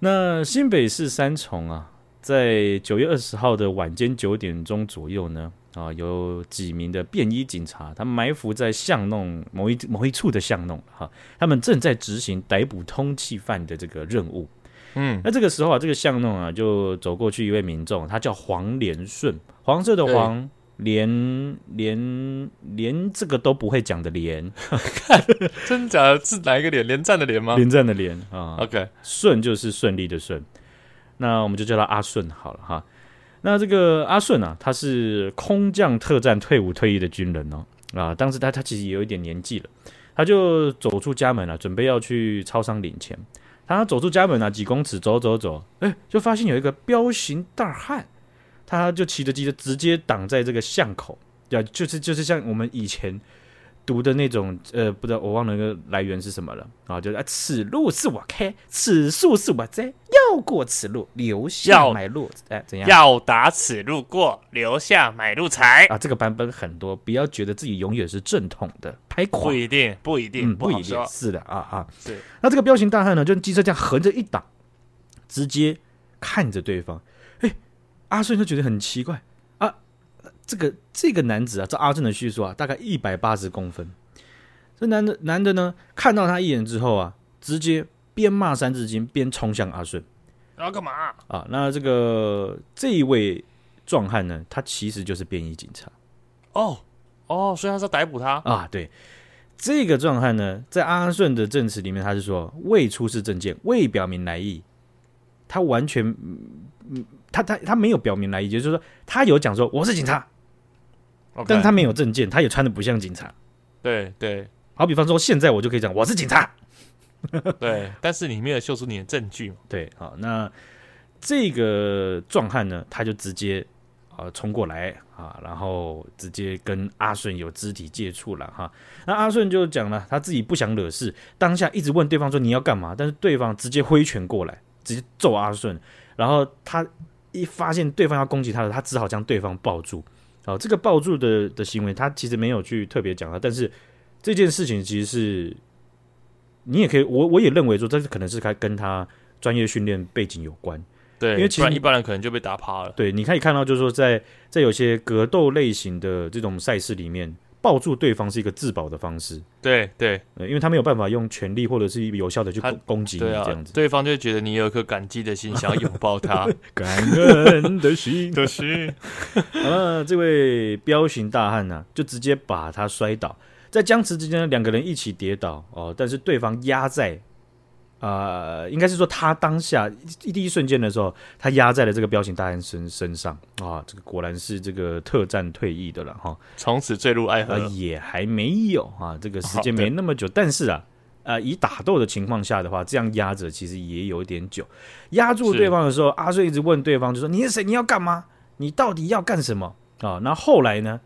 那新北市三重啊，在九月二十号的晚间九点钟左右呢，啊，有几名的便衣警察，他们埋伏在巷弄某一某一处的巷弄，哈、啊，他们正在执行逮捕通缉犯的这个任务。嗯，那这个时候啊，这个巷弄啊，就走过去一位民众，他叫黄连顺，黄色的黄。连连连这个都不会讲的连，真假的是哪一个连？连战的连吗？连战的连啊。OK，顺就是顺利的顺，那我们就叫他阿顺好了哈。那这个阿顺啊，他是空降特战退伍退役的军人哦啊。当时他他其实也有一点年纪了，他就走出家门了，准备要去超商领钱。他走出家门啊，几公尺走走走，哎，就发现有一个彪形大汉。他就骑着机车直接挡在这个巷口，啊，就是就是像我们以前读的那种，呃，不知道我忘了那个来源是什么了啊，就是啊，此路是我开，此树是我栽，要过此路留下买路，哎，怎样？要打此路过，留下买路财啊！这个版本很多，不要觉得自己永远是正统的，拍垮不一定，不一定，嗯、不一定，是的啊啊，对。那这个彪形大汉呢，就机车这样横着一挡，直接看着对方。阿顺就觉得很奇怪啊，这个这个男子啊，照阿顺的叙述啊，大概一百八十公分。这男的男的呢，看到他一眼之后啊，直接边骂三字经边冲向阿顺。要干嘛啊？那这个这一位壮汉呢，他其实就是便衣警察。哦哦，所以他是要逮捕他啊？对，这个壮汉呢，在阿顺的证词里面，他是说未出示证件，未表明来意。他完全，嗯，他他他没有表明来意，就是说他有讲说我是警察，Okay. 但是他没有证件，他也穿的不像警察。对对。好比方说，现在我就可以讲我是警察，对，但是你没有秀出你的证据。对，好，那这个壮汉呢，他就直接啊冲过来啊，然后直接跟阿顺有肢体接触了哈。那阿顺就讲了，他自己不想惹事，当下一直问对方说你要干嘛，但是对方直接挥拳过来，直接揍阿顺，然后他一发现对方要攻击他的，他只好将对方抱住。好，这个抱住的的行为，他其实没有去特别讲啊，但是。这件事情其实是，你也可以，我我也认为说，这是可能是他跟他专业训练背景有关，对，因为其实一般人可能就被打趴了。对，你可以看到，就是说在，在在有些格斗类型的这种赛事里面，抱住对方是一个自保的方式。对对，因为他没有办法用权力或者是有效的去攻攻击你这样子，对方就觉得你有一颗感激的心，想要拥抱他，感恩的心的心。啊，这位彪形大汉呢、啊，就直接把他摔倒。在僵持之间，两个人一起跌倒哦，但是对方压在，啊、呃，应该是说他当下一第一瞬间的时候，他压在了这个彪形大汉身身上啊，这个果然是这个特战退役的了哈，从此坠入爱河、呃、也还没有啊，这个时间没那么久，但是啊，呃，以打斗的情况下的话，这样压着其实也有点久，压住对方的时候，阿顺一直问对方就说：“你是谁？你要干嘛？你到底要干什么？”啊，那后来呢，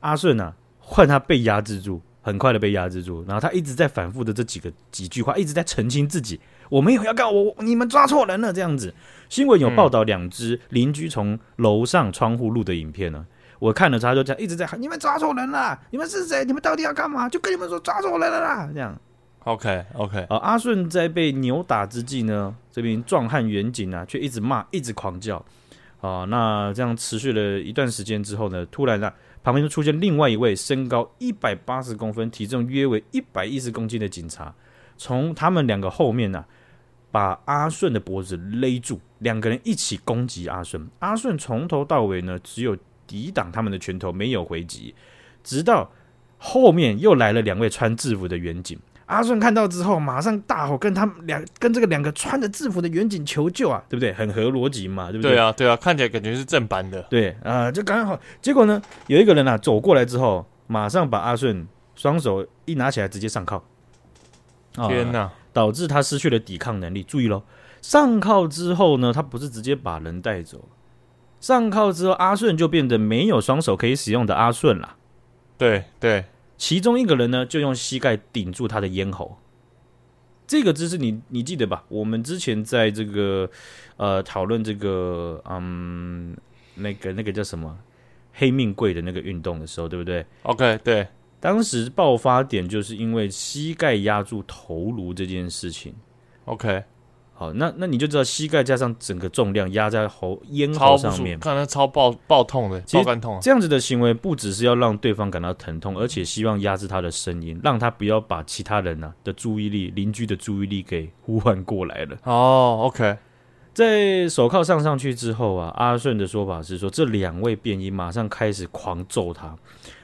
阿顺呢？换他被压制住，很快的被压制住，然后他一直在反复的这几个几句话，一直在澄清自己，我没有要告我，你们抓错人了这样子。新闻有报道两只邻居从楼上窗户录的影片呢，我看了他就这样一直在喊，你们抓错人了，你们是谁？你们到底要干嘛？就跟你们说抓错人了啦，这样。OK OK，啊，阿顺在被扭打之际呢，这名壮汉远景啊，却一直骂，一直狂叫，啊，那这样持续了一段时间之后呢，突然呢。旁边就出现另外一位身高一百八十公分、体重约为一百一十公斤的警察，从他们两个后面呢、啊，把阿顺的脖子勒住，两个人一起攻击阿顺。阿顺从头到尾呢，只有抵挡他们的拳头，没有回击，直到后面又来了两位穿制服的远警。阿顺看到之后，马上大吼，跟他们两跟这个两个穿着制服的远景求救啊，对不对？很合逻辑嘛，对不对？对啊，对啊，看起来感觉是正版的。对啊、呃，就刚刚好。结果呢，有一个人啊走过来之后，马上把阿顺双手一拿起来，直接上铐。天哪、呃！导致他失去了抵抗能力。注意喽，上铐之后呢，他不是直接把人带走，上铐之后，阿顺就变得没有双手可以使用的阿顺了。对对。其中一个人呢，就用膝盖顶住他的咽喉，这个姿势你你记得吧？我们之前在这个呃讨论这个嗯那个那个叫什么黑命贵的那个运动的时候，对不对？OK，对，当时爆发点就是因为膝盖压住头颅这件事情。OK。好，那那你就知道膝盖加上整个重量压在喉咽喉上面，看他超爆爆痛的，爆肝痛啊。这样子的行为不只是要让对方感到疼痛，而且希望压制他的声音，让他不要把其他人呢、啊、的注意力、邻居的注意力给呼唤过来了。哦，OK，在手铐上上去之后啊，阿顺的说法是说，这两位便衣马上开始狂揍他，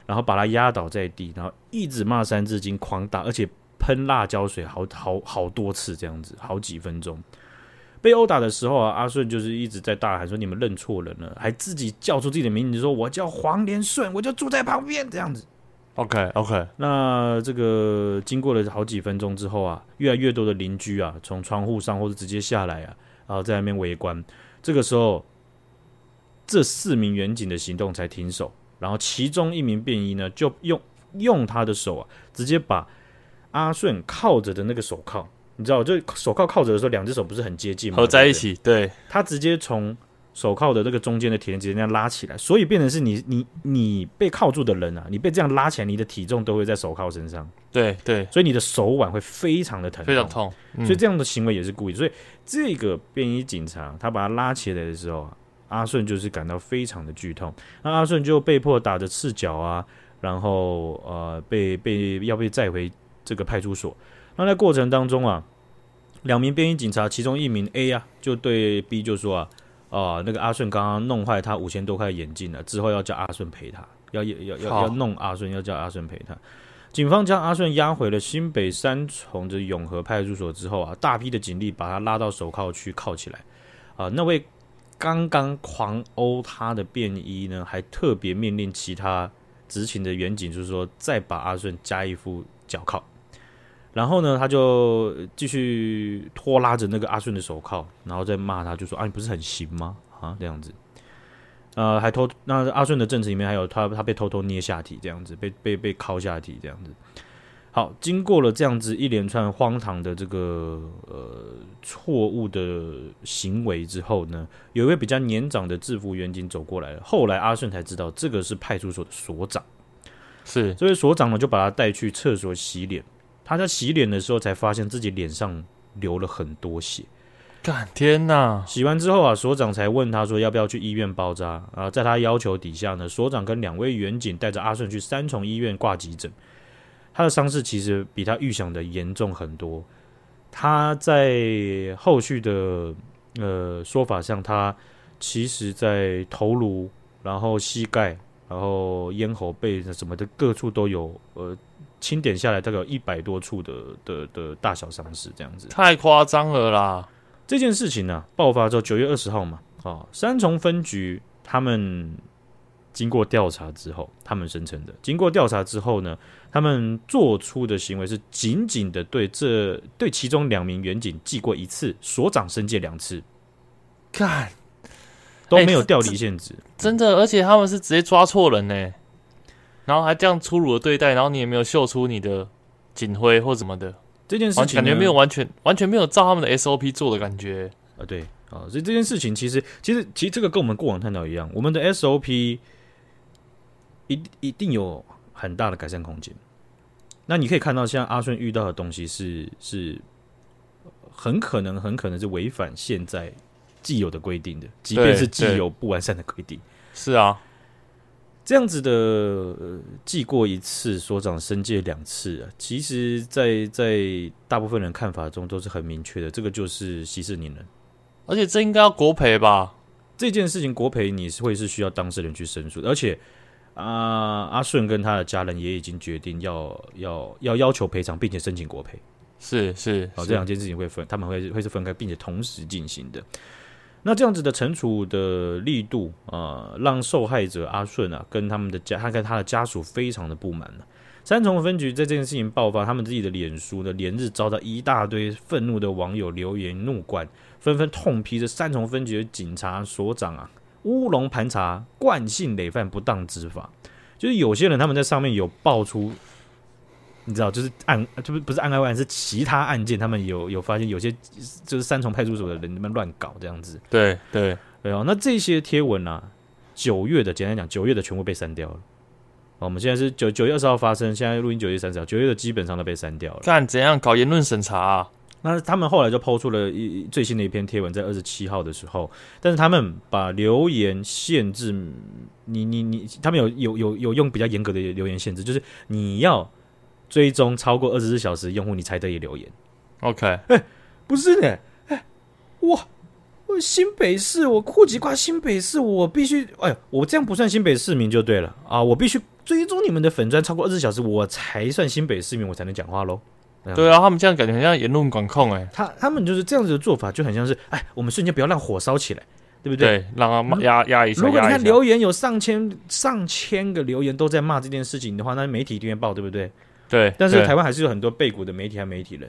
然后把他压倒在地，然后一直骂三字经，狂打，而且。喷辣椒水好好好多次，这样子好几分钟。被殴打的时候啊，阿顺就是一直在大喊说：“你们认错人了！”还自己叫出自己的名字，说：“我叫黄连顺，我就住在旁边。”这样子。OK OK。那这个经过了好几分钟之后啊，越来越多的邻居啊，从窗户上或者直接下来啊，然后在那边围观。这个时候，这四名远警的行动才停手。然后其中一名便衣呢，就用用他的手啊，直接把。阿顺靠着的那个手铐，你知道，就手铐靠着的时候，两只手不是很接近吗？合在一起，对，对。他直接从手铐的那个中间的铁链直接那样拉起来，所以变成是你你你被铐住的人啊，你被这样拉起来，你的体重都会在手铐身上。对对，所以你的手腕会非常的疼，非常痛。嗯、所以这样的行为也是故意。所以这个便衣警察他把他拉起来的时候啊，阿顺就是感到非常的剧痛。那阿顺就被迫打着赤脚啊，然后呃被被要被载回这个派出所。那在过程当中啊，两名便衣警察，其中一名 A 啊，就对 B 就说啊啊、呃、那个阿顺刚刚弄坏他五千多块眼镜了，之后要叫阿顺赔他，要要要要弄阿顺，要叫阿顺赔他。警方将阿顺押回了新北三重的永和派出所之后啊，大批的警力把他拉到手铐区铐起来。啊，那位刚刚狂殴他的便衣呢，还特别命令其他执勤的员警，就是说再把阿顺加一副脚铐。然后呢，他就继续拖拉着那个阿顺的手铐，然后再骂他，就说啊，你不是很行吗？啊，这样子。呃，还偷那阿顺的证词里面还有他，他被偷偷捏下体这样子，被被被敲下体这样子。好，经过了这样子一连串荒唐的这个呃错误的行为之后呢，有一位比较年长的制服员警走过来了。后来阿顺才知道这个是派出所的所长，是这位所长呢就把他带去厕所洗脸。他在洗脸的时候才发现自己脸上流了很多血。干天呐！洗完之后啊，所长才问他说要不要去医院包扎啊？在他要求底下呢，所长跟两位员警带着阿顺去三重医院挂急诊。他的伤势其实比他预想的严重很多。他在后续的呃说法上，他其实在头颅、然后膝盖、然后咽喉、背什么的各处都有呃清点下来，大概有一百多处的的的大小伤势，这样子。太夸张了啦！这件事情呢、啊，爆发之后九月二十号嘛，啊、哦，三重分局他们经过调查之后，他们声称的，经过调查之后呢，他们做出的行为是仅仅的对这对其中两名员警记过一次，所长申诫两次，干。都没有调离限制、欸，真的，而且他们是直接抓错人呢，然后还这样粗鲁的对待，然后你也没有秀出你的警徽或什么的。这件事情感觉没有完全完全没有照他们的 SOP 做的感觉啊，对啊，所以这件事情其实其实其实这个跟我们过往探讨一样，我们的 SOP 一一定有很大的改善空间。那你可以看到，像阿顺遇到的东西是是很可能很可能是违反现在既有的规定的，即便是既有不完善的规定，是啊。这样子的，呃，记过一次，所长申诫两次啊，其实在，在在大部分人看法中都是很明确的，这个就是息事宁人，而且这应该要国赔吧？这件事情国赔你是会是需要当事人去申诉，而且啊，阿顺跟他的家人也已经决定要要要要求赔偿，并且申请国赔，是是，好，这两件事情会分，他们会会是分开，并且同时进行的。那这样子的惩处的力度啊、呃，让受害者阿顺啊，跟他们的家，他跟他的家属非常的不满了。三重分局在这件事情爆发，他们自己的脸书呢，连日遭到一大堆愤怒的网友留言怒灌，纷纷痛批这三重分局的警察所长啊，乌龙盘查，惯性累犯，不当执法。就是有些人他们在上面有爆出。你知道，就是案，就不不是案外案，是其他案件，他们有有发现有些就是三重派出所的人那边乱搞这样子。对对对哦，那这些贴文啊，九月的简单讲，九月的全部被删掉了。我们现在是九九月二十号发生，现在录音九月三十号，九月的基本上都被删掉了。看怎样搞言论审查啊？那他们后来就抛出了一最新的一篇贴文，在二十七号的时候，但是他们把留言限制，你你你，他们有有有有用比较严格的留言限制，就是你要。追踪超过二十四小时用户，你才得以留言。OK，哎、欸，不是呢，哎、欸，哇，我新北市，我户籍挂新北市，我必须，哎，我这样不算新北市民就对了啊！我必须追踪你们的粉砖超过二十四小时，我才算新北市民，我才能讲话喽。对啊，他们这样感觉很像言论管控，哎，他他们就是这样子的做法，就很像是，哎，我们瞬间不要让火烧起来，对不对？对，让他压压一下。如果你看留言有上千上千个留言都在骂这件事情的话，那媒体一定会报，对不对？对，但是台湾还是有很多背骨的媒体和媒体人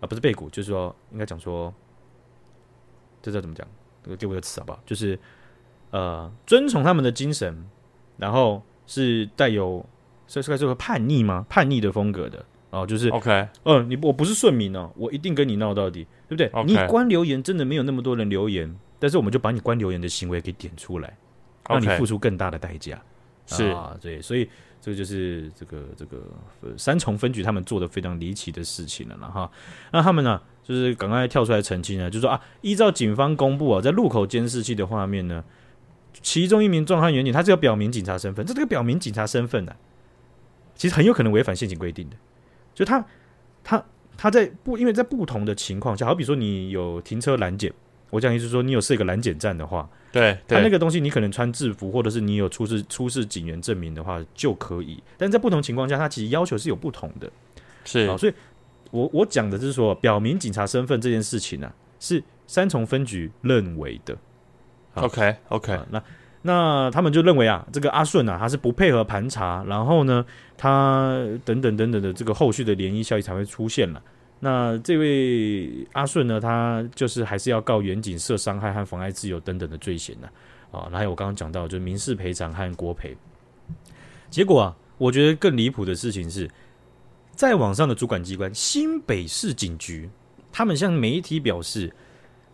啊，不是背骨，就是说应该讲说，这叫怎么讲？这个给我个词好不好？就是呃，遵从他们的精神，然后是带有这是该说个叛逆吗？叛逆的风格的哦，就是 OK，嗯、呃，你我不是顺民哦，我一定跟你闹到底，对不对？Okay. 你关留言真的没有那么多人留言，但是我们就把你关留言的行为给点出来，让你付出更大的代价。Okay. 是啊，对，所以。这个就是这个这个呃三重分局他们做的非常离奇的事情了了哈，那他们呢，就是赶快跳出来澄清呢，就说啊，依照警方公布啊，在路口监视器的画面呢，其中一名壮汉员警，他是要表明警察身份，这这个表明警察身份呢、啊，其实很有可能违反现行规定的。就他他他在不因为在不同的情况下，好比说你有停车拦检，我讲意思说你有设一个拦检站的话，对，他那个东西你可能穿制服，或者是你有出示出示警员证明的话就可以。但在不同情况下，他其实要求是有不同的。是啊，所以我我讲的是说，表明警察身份这件事情呢、啊，是三重分局认为的。OK OK，那那他们就认为啊，这个阿顺啊，他是不配合盘查，然后呢，他等等等等的这个后续的涟漪效应才会出现了。那这位阿顺呢，他就是还是要告远景涉伤害和妨碍自由等等的罪嫌呢。啊，还有我刚刚讲到，就是民事赔偿和国赔。结果啊，我觉得更离谱的事情是，在网上的主管机关新北市警局，他们向媒体表示，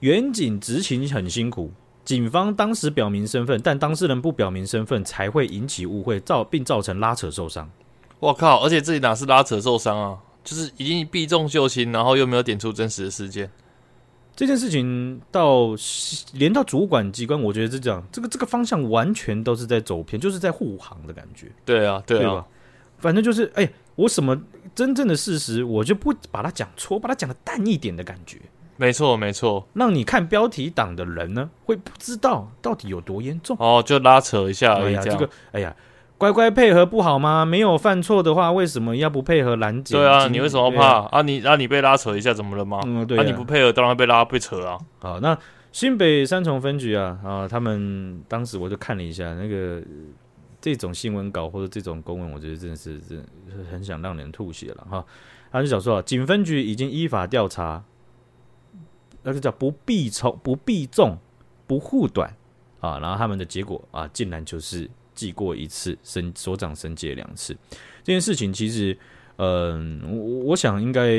远景执勤很辛苦。警方当时表明身份，但当事人不表明身份，才会引起误会，造并造成拉扯受伤。我靠！而且这里哪是拉扯受伤啊？就是已经避重就轻，然后又没有点出真实的事件。这件事情到连到主管机关，我觉得是这样，这个这个方向完全都是在走偏，就是在护航的感觉。对啊，对啊，对吧？反正就是，哎，我什么真正的事实，我就不把它讲错，把它讲的淡一点的感觉。没错，没错，让你看标题党的人呢，会不知道到底有多严重哦，就拉扯一下而已。哎呀，这个，哎呀，乖乖配合不好吗？没有犯错的话，为什么要不配合拦截？对啊，你为什么要怕啊？啊？你啊，你被拉扯一下怎么了吗？嗯，对啊，啊，你不配合，当然被拉被扯啊。好，那新北三重分局啊啊，他们当时我就看了一下那个这种新闻稿或者这种公文，我觉得真的是真很想让人吐血了哈。他就想说啊，警分局已经依法调查。那就叫不避重、不避重、不护短啊，然后他们的结果啊，竟然就是记过一次，升所长升阶两次。这件事情其实，嗯、呃，我我想应该，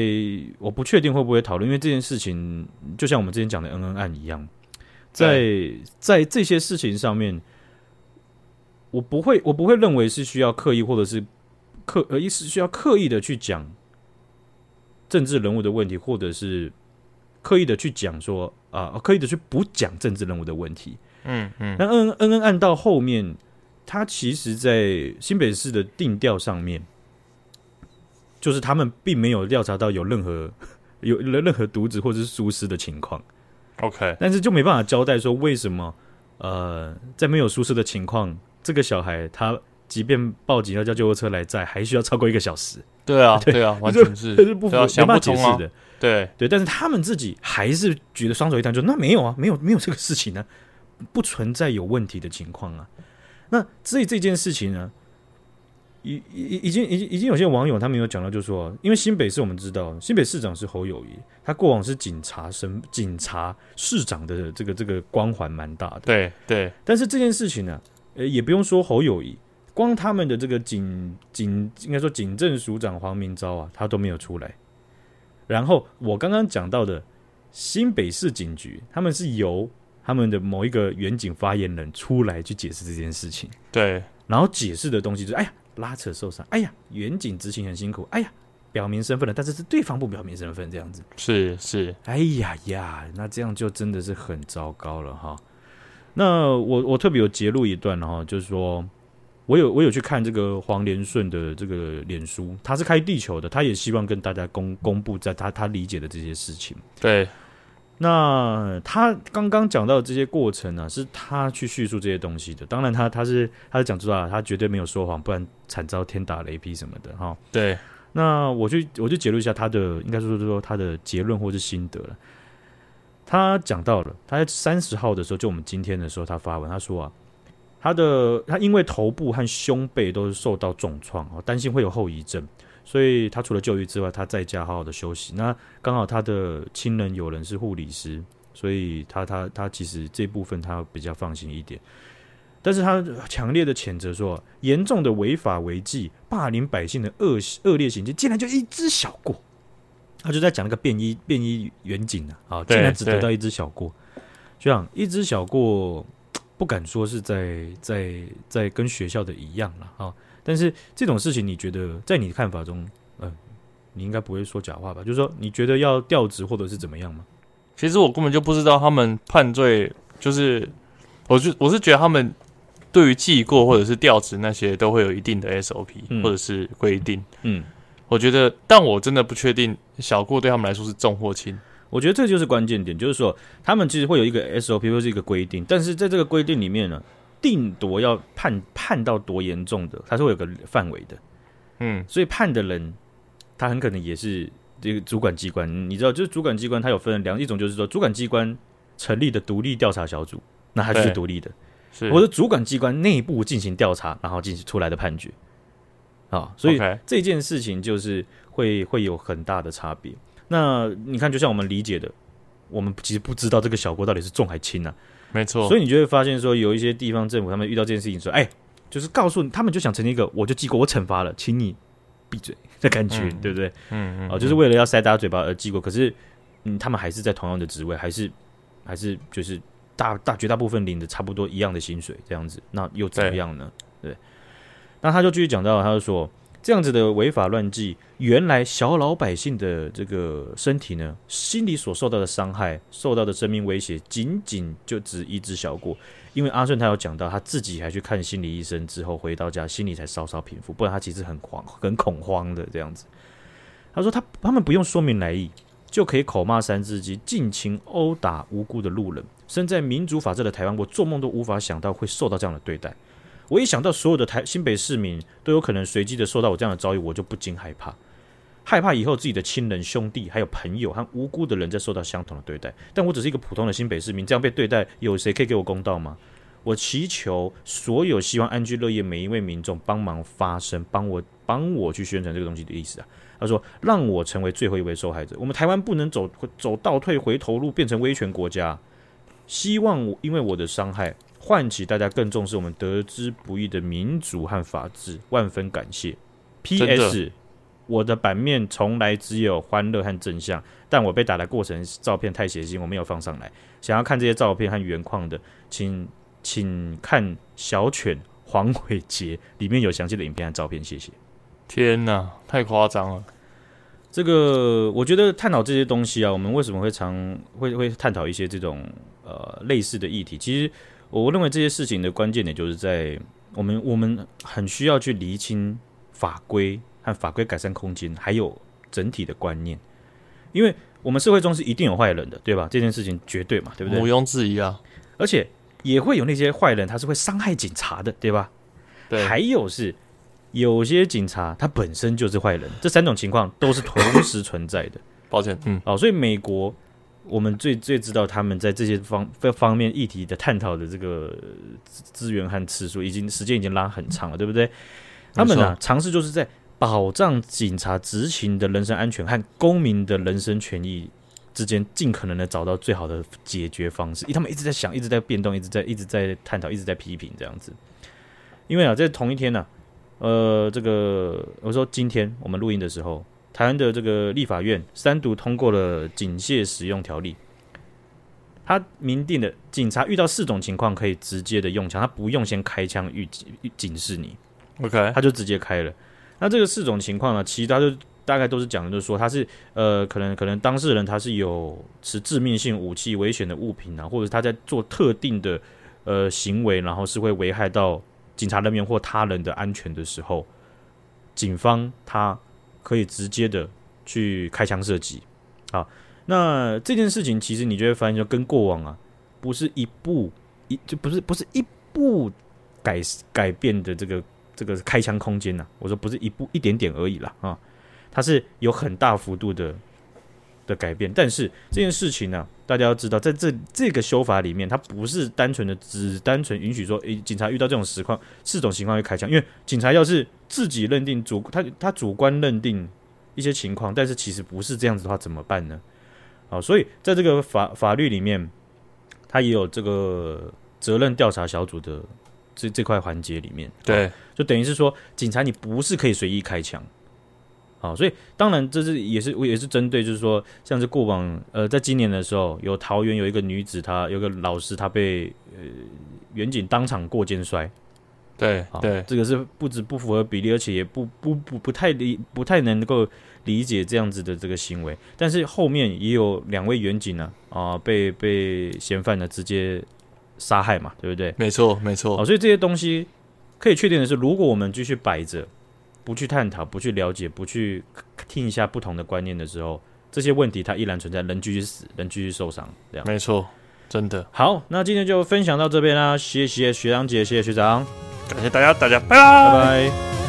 我不确定会不会讨论，因为这件事情就像我们之前讲的恩恩案一样，在在这些事情上面，我不会，我不会认为是需要刻意或者是刻呃，意思需要刻意的去讲政治人物的问题，或者是。刻意的去讲说啊，刻意的去不讲政治人物的问题，嗯嗯。那恩恩恩案到后面，他其实，在新北市的定调上面，就是他们并没有调查到有任何 有任何渎职或者是疏失的情况。OK，但是就没办法交代说为什么呃，在没有疏失的情况，这个小孩他即便报警要叫救护车来载，还需要超过一个小时。对啊，对，对啊，完全是，这是不符，没办法解释的。对对，但是他们自己还是觉得双手一摊，就那没有啊，没有没有这个事情呢、啊，不存在有问题的情况啊。那至于这件事情呢，已已已经已经已经有些网友他们有讲到，就是说，因为新北市我们知道，新北市长是侯友谊，他过往是警察身警察市长的这个这个光环蛮大的。对对，但是这件事情呢，呃，也不用说侯友谊，光他们的这个警警应该说警政署长黄明昭啊，他都没有出来。然后我刚刚讲到的新北市警局，他们是由他们的某一个远景发言人出来去解释这件事情。对，然后解释的东西就是：哎呀，拉扯受伤；哎呀，远景执行很辛苦；哎呀，表明身份了，但是是对方不表明身份，这样子。是是，哎呀呀，那这样就真的是很糟糕了哈。那我我特别有截录一段哈，就是说。我有我有去看这个黄连顺的这个脸书，他是开地球的，他也希望跟大家公公布在他他理解的这些事情。对，那他刚刚讲到的这些过程呢、啊，是他去叙述这些东西的。当然他，他他是他是讲出来，他绝对没有说谎，不然惨遭天打雷劈什么的哈。对，那我去我就解录一下他的，应该说说他的结论或是心得了。他讲到了，他在三十号的时候，就我们今天的时候，他发文，他说啊。他的他因为头部和胸背都是受到重创哦，担心会有后遗症，所以他除了就医之外，他在家好好的休息。那刚好他的亲人有人是护理师，所以他他他其实这部分他比较放心一点。但是他强烈的谴责说，严重的违法违纪、霸凌百姓的恶恶劣行径，竟然就一只小过。他就在讲那个便衣便衣员警啊，啊，竟然只得到一只小过，这样一只小过。不敢说是在在在跟学校的一样了啊，但是这种事情，你觉得在你的看法中，嗯、呃，你应该不会说假话吧？就是说，你觉得要调职或者是怎么样吗？其实我根本就不知道他们判罪，就是我就我是觉得他们对于记过或者是调职那些都会有一定的 SOP、嗯、或者是规定。嗯，我觉得，但我真的不确定小过对他们来说是重或轻。我觉得这就是关键点，就是说他们其实会有一个 SOP 或是一个规定，但是在这个规定里面呢，定夺要判判到多严重的，它是会有个范围的。嗯，所以判的人他很可能也是这个主管机关，你知道，就是主管机关它有分两一种，就是说主管机关成立的独立调查小组，那还是独立的，是或者主管机关内部进行调查，然后进行出来的判决啊，所以这件事情就是会会有很大的差别。那你看，就像我们理解的，我们其实不知道这个小锅到底是重还轻呢？没错。所以你就会发现说，有一些地方政府他们遇到这件事情说，哎，就是告诉你，他们就想成立一个，我就记过，我惩罚了，请你闭嘴的感觉，嗯、对不对？嗯嗯。哦，就是为了要塞大家嘴巴而记过，可是，嗯，他们还是在同样的职位，还是还是就是大大绝大部分领的差不多一样的薪水这样子，那又怎么样呢？对。对那他就继续讲到，他就说。这样子的违法乱纪，原来小老百姓的这个身体呢，心里所受到的伤害、受到的生命威胁，仅仅就只一只小过。因为阿顺他有讲到，他自己还去看心理医生之后，回到家心里才稍稍平复，不然他其实很慌、很恐慌的这样子。他说他他们不用说明来意，就可以口骂三字经，尽情殴打无辜的路人。身在民主法治的台湾，我做梦都无法想到会受到这样的对待。我一想到所有的台新北市民都有可能随机的受到我这样的遭遇，我就不禁害怕，害怕以后自己的亲人、兄弟还有朋友和无辜的人在受到相同的对待。但我只是一个普通的新北市民，这样被对待，有谁可以给我公道吗？我祈求所有希望安居乐业每一位民众帮忙发声，帮我帮我去宣传这个东西的意思啊。他说：“让我成为最后一位受害者。我们台湾不能走走倒退回头路，变成威权国家。希望我因为我的伤害。”唤起大家更重视我们得之不易的民主和法治，万分感谢。P.S. 我的版面从来只有欢乐和真相，但我被打的过程照片太血腥，我没有放上来。想要看这些照片和原况的，请请看小犬黄伟杰里面有详细的影片和照片，谢谢。天哪，太夸张了！这个我觉得探讨这些东西啊，我们为什么会常会会探讨一些这种呃类似的议题？其实。我认为这些事情的关键点就是在我们我们很需要去厘清法规和法规改善空间，还有整体的观念，因为我们社会中是一定有坏人的，对吧？这件事情绝对嘛，对不对？毋庸置疑啊！而且也会有那些坏人，他是会伤害警察的，对吧？对。还有是有些警察他本身就是坏人，这三种情况都是同时存在的。抱歉，嗯，好，所以美国。我们最最知道他们在这些方方面议题的探讨的这个资源和次数，已经时间已经拉很长了，对不对？他们呢，尝试就是在保障警察执勤的人身安全和公民的人身权益之间，尽可能的找到最好的解决方式。他们一直在想，一直在变动，一直在一直在探讨，一直在批评这样子。因为啊，在同一天呢，呃，这个我说今天我们录音的时候。台湾的这个立法院三读通过了警械使用条例，他明定的警察遇到四种情况可以直接的用枪，他不用先开枪预警警示你，OK，他就直接开了。那这个四种情况呢，其实他就大概都是讲的，就是说他是呃，可能可能当事人他是有持致命性武器、危险的物品啊，或者他在做特定的呃行为，然后是会危害到警察人员或他人的安全的时候，警方他。可以直接的去开枪射击，啊，那这件事情其实你就会发现，就跟过往啊，不是一步一就不是不是一步改改变的这个这个开枪空间呐、我说不是一步一点点而已啦。啊，它是有很大幅度的的改变，但是这件事情呢、大家要知道，在这这个修法里面，它不是单纯的只单纯允许说，诶，警察遇到这种实况四种情况会开枪，因为警察要是。自己认定主他他主观认定一些情况，但是其实不是这样子的话，怎么办呢？好，所以在这个法法律里面，它也有这个责任调查小组的这这块环节里面，对，就等于是说，警察你不是可以随意开枪。好，所以当然这是也是我也是针对，就是说，像是过往呃，在今年的时候，有桃园有一个女子，她有个老师，她被呃远景当场过肩摔。对，对，这个是不止不符合比例，而且也不不不不太理不太能够理解这样子的这个行为。但是后面也有两位远景呢，啊，被被嫌犯呢直接杀害嘛，对不对？没错，没错。哦，所以这些东西可以确定的是，如果我们继续摆着，不去探讨，不去了解，不去听一下不同的观念的时候，这些问题它依然存在，人继续死，人继续受伤，这样。没错，真的。好，那今天就分享到这边啦，谢谢学长姐，谢谢学长，感谢大家，大家拜拜，拜拜。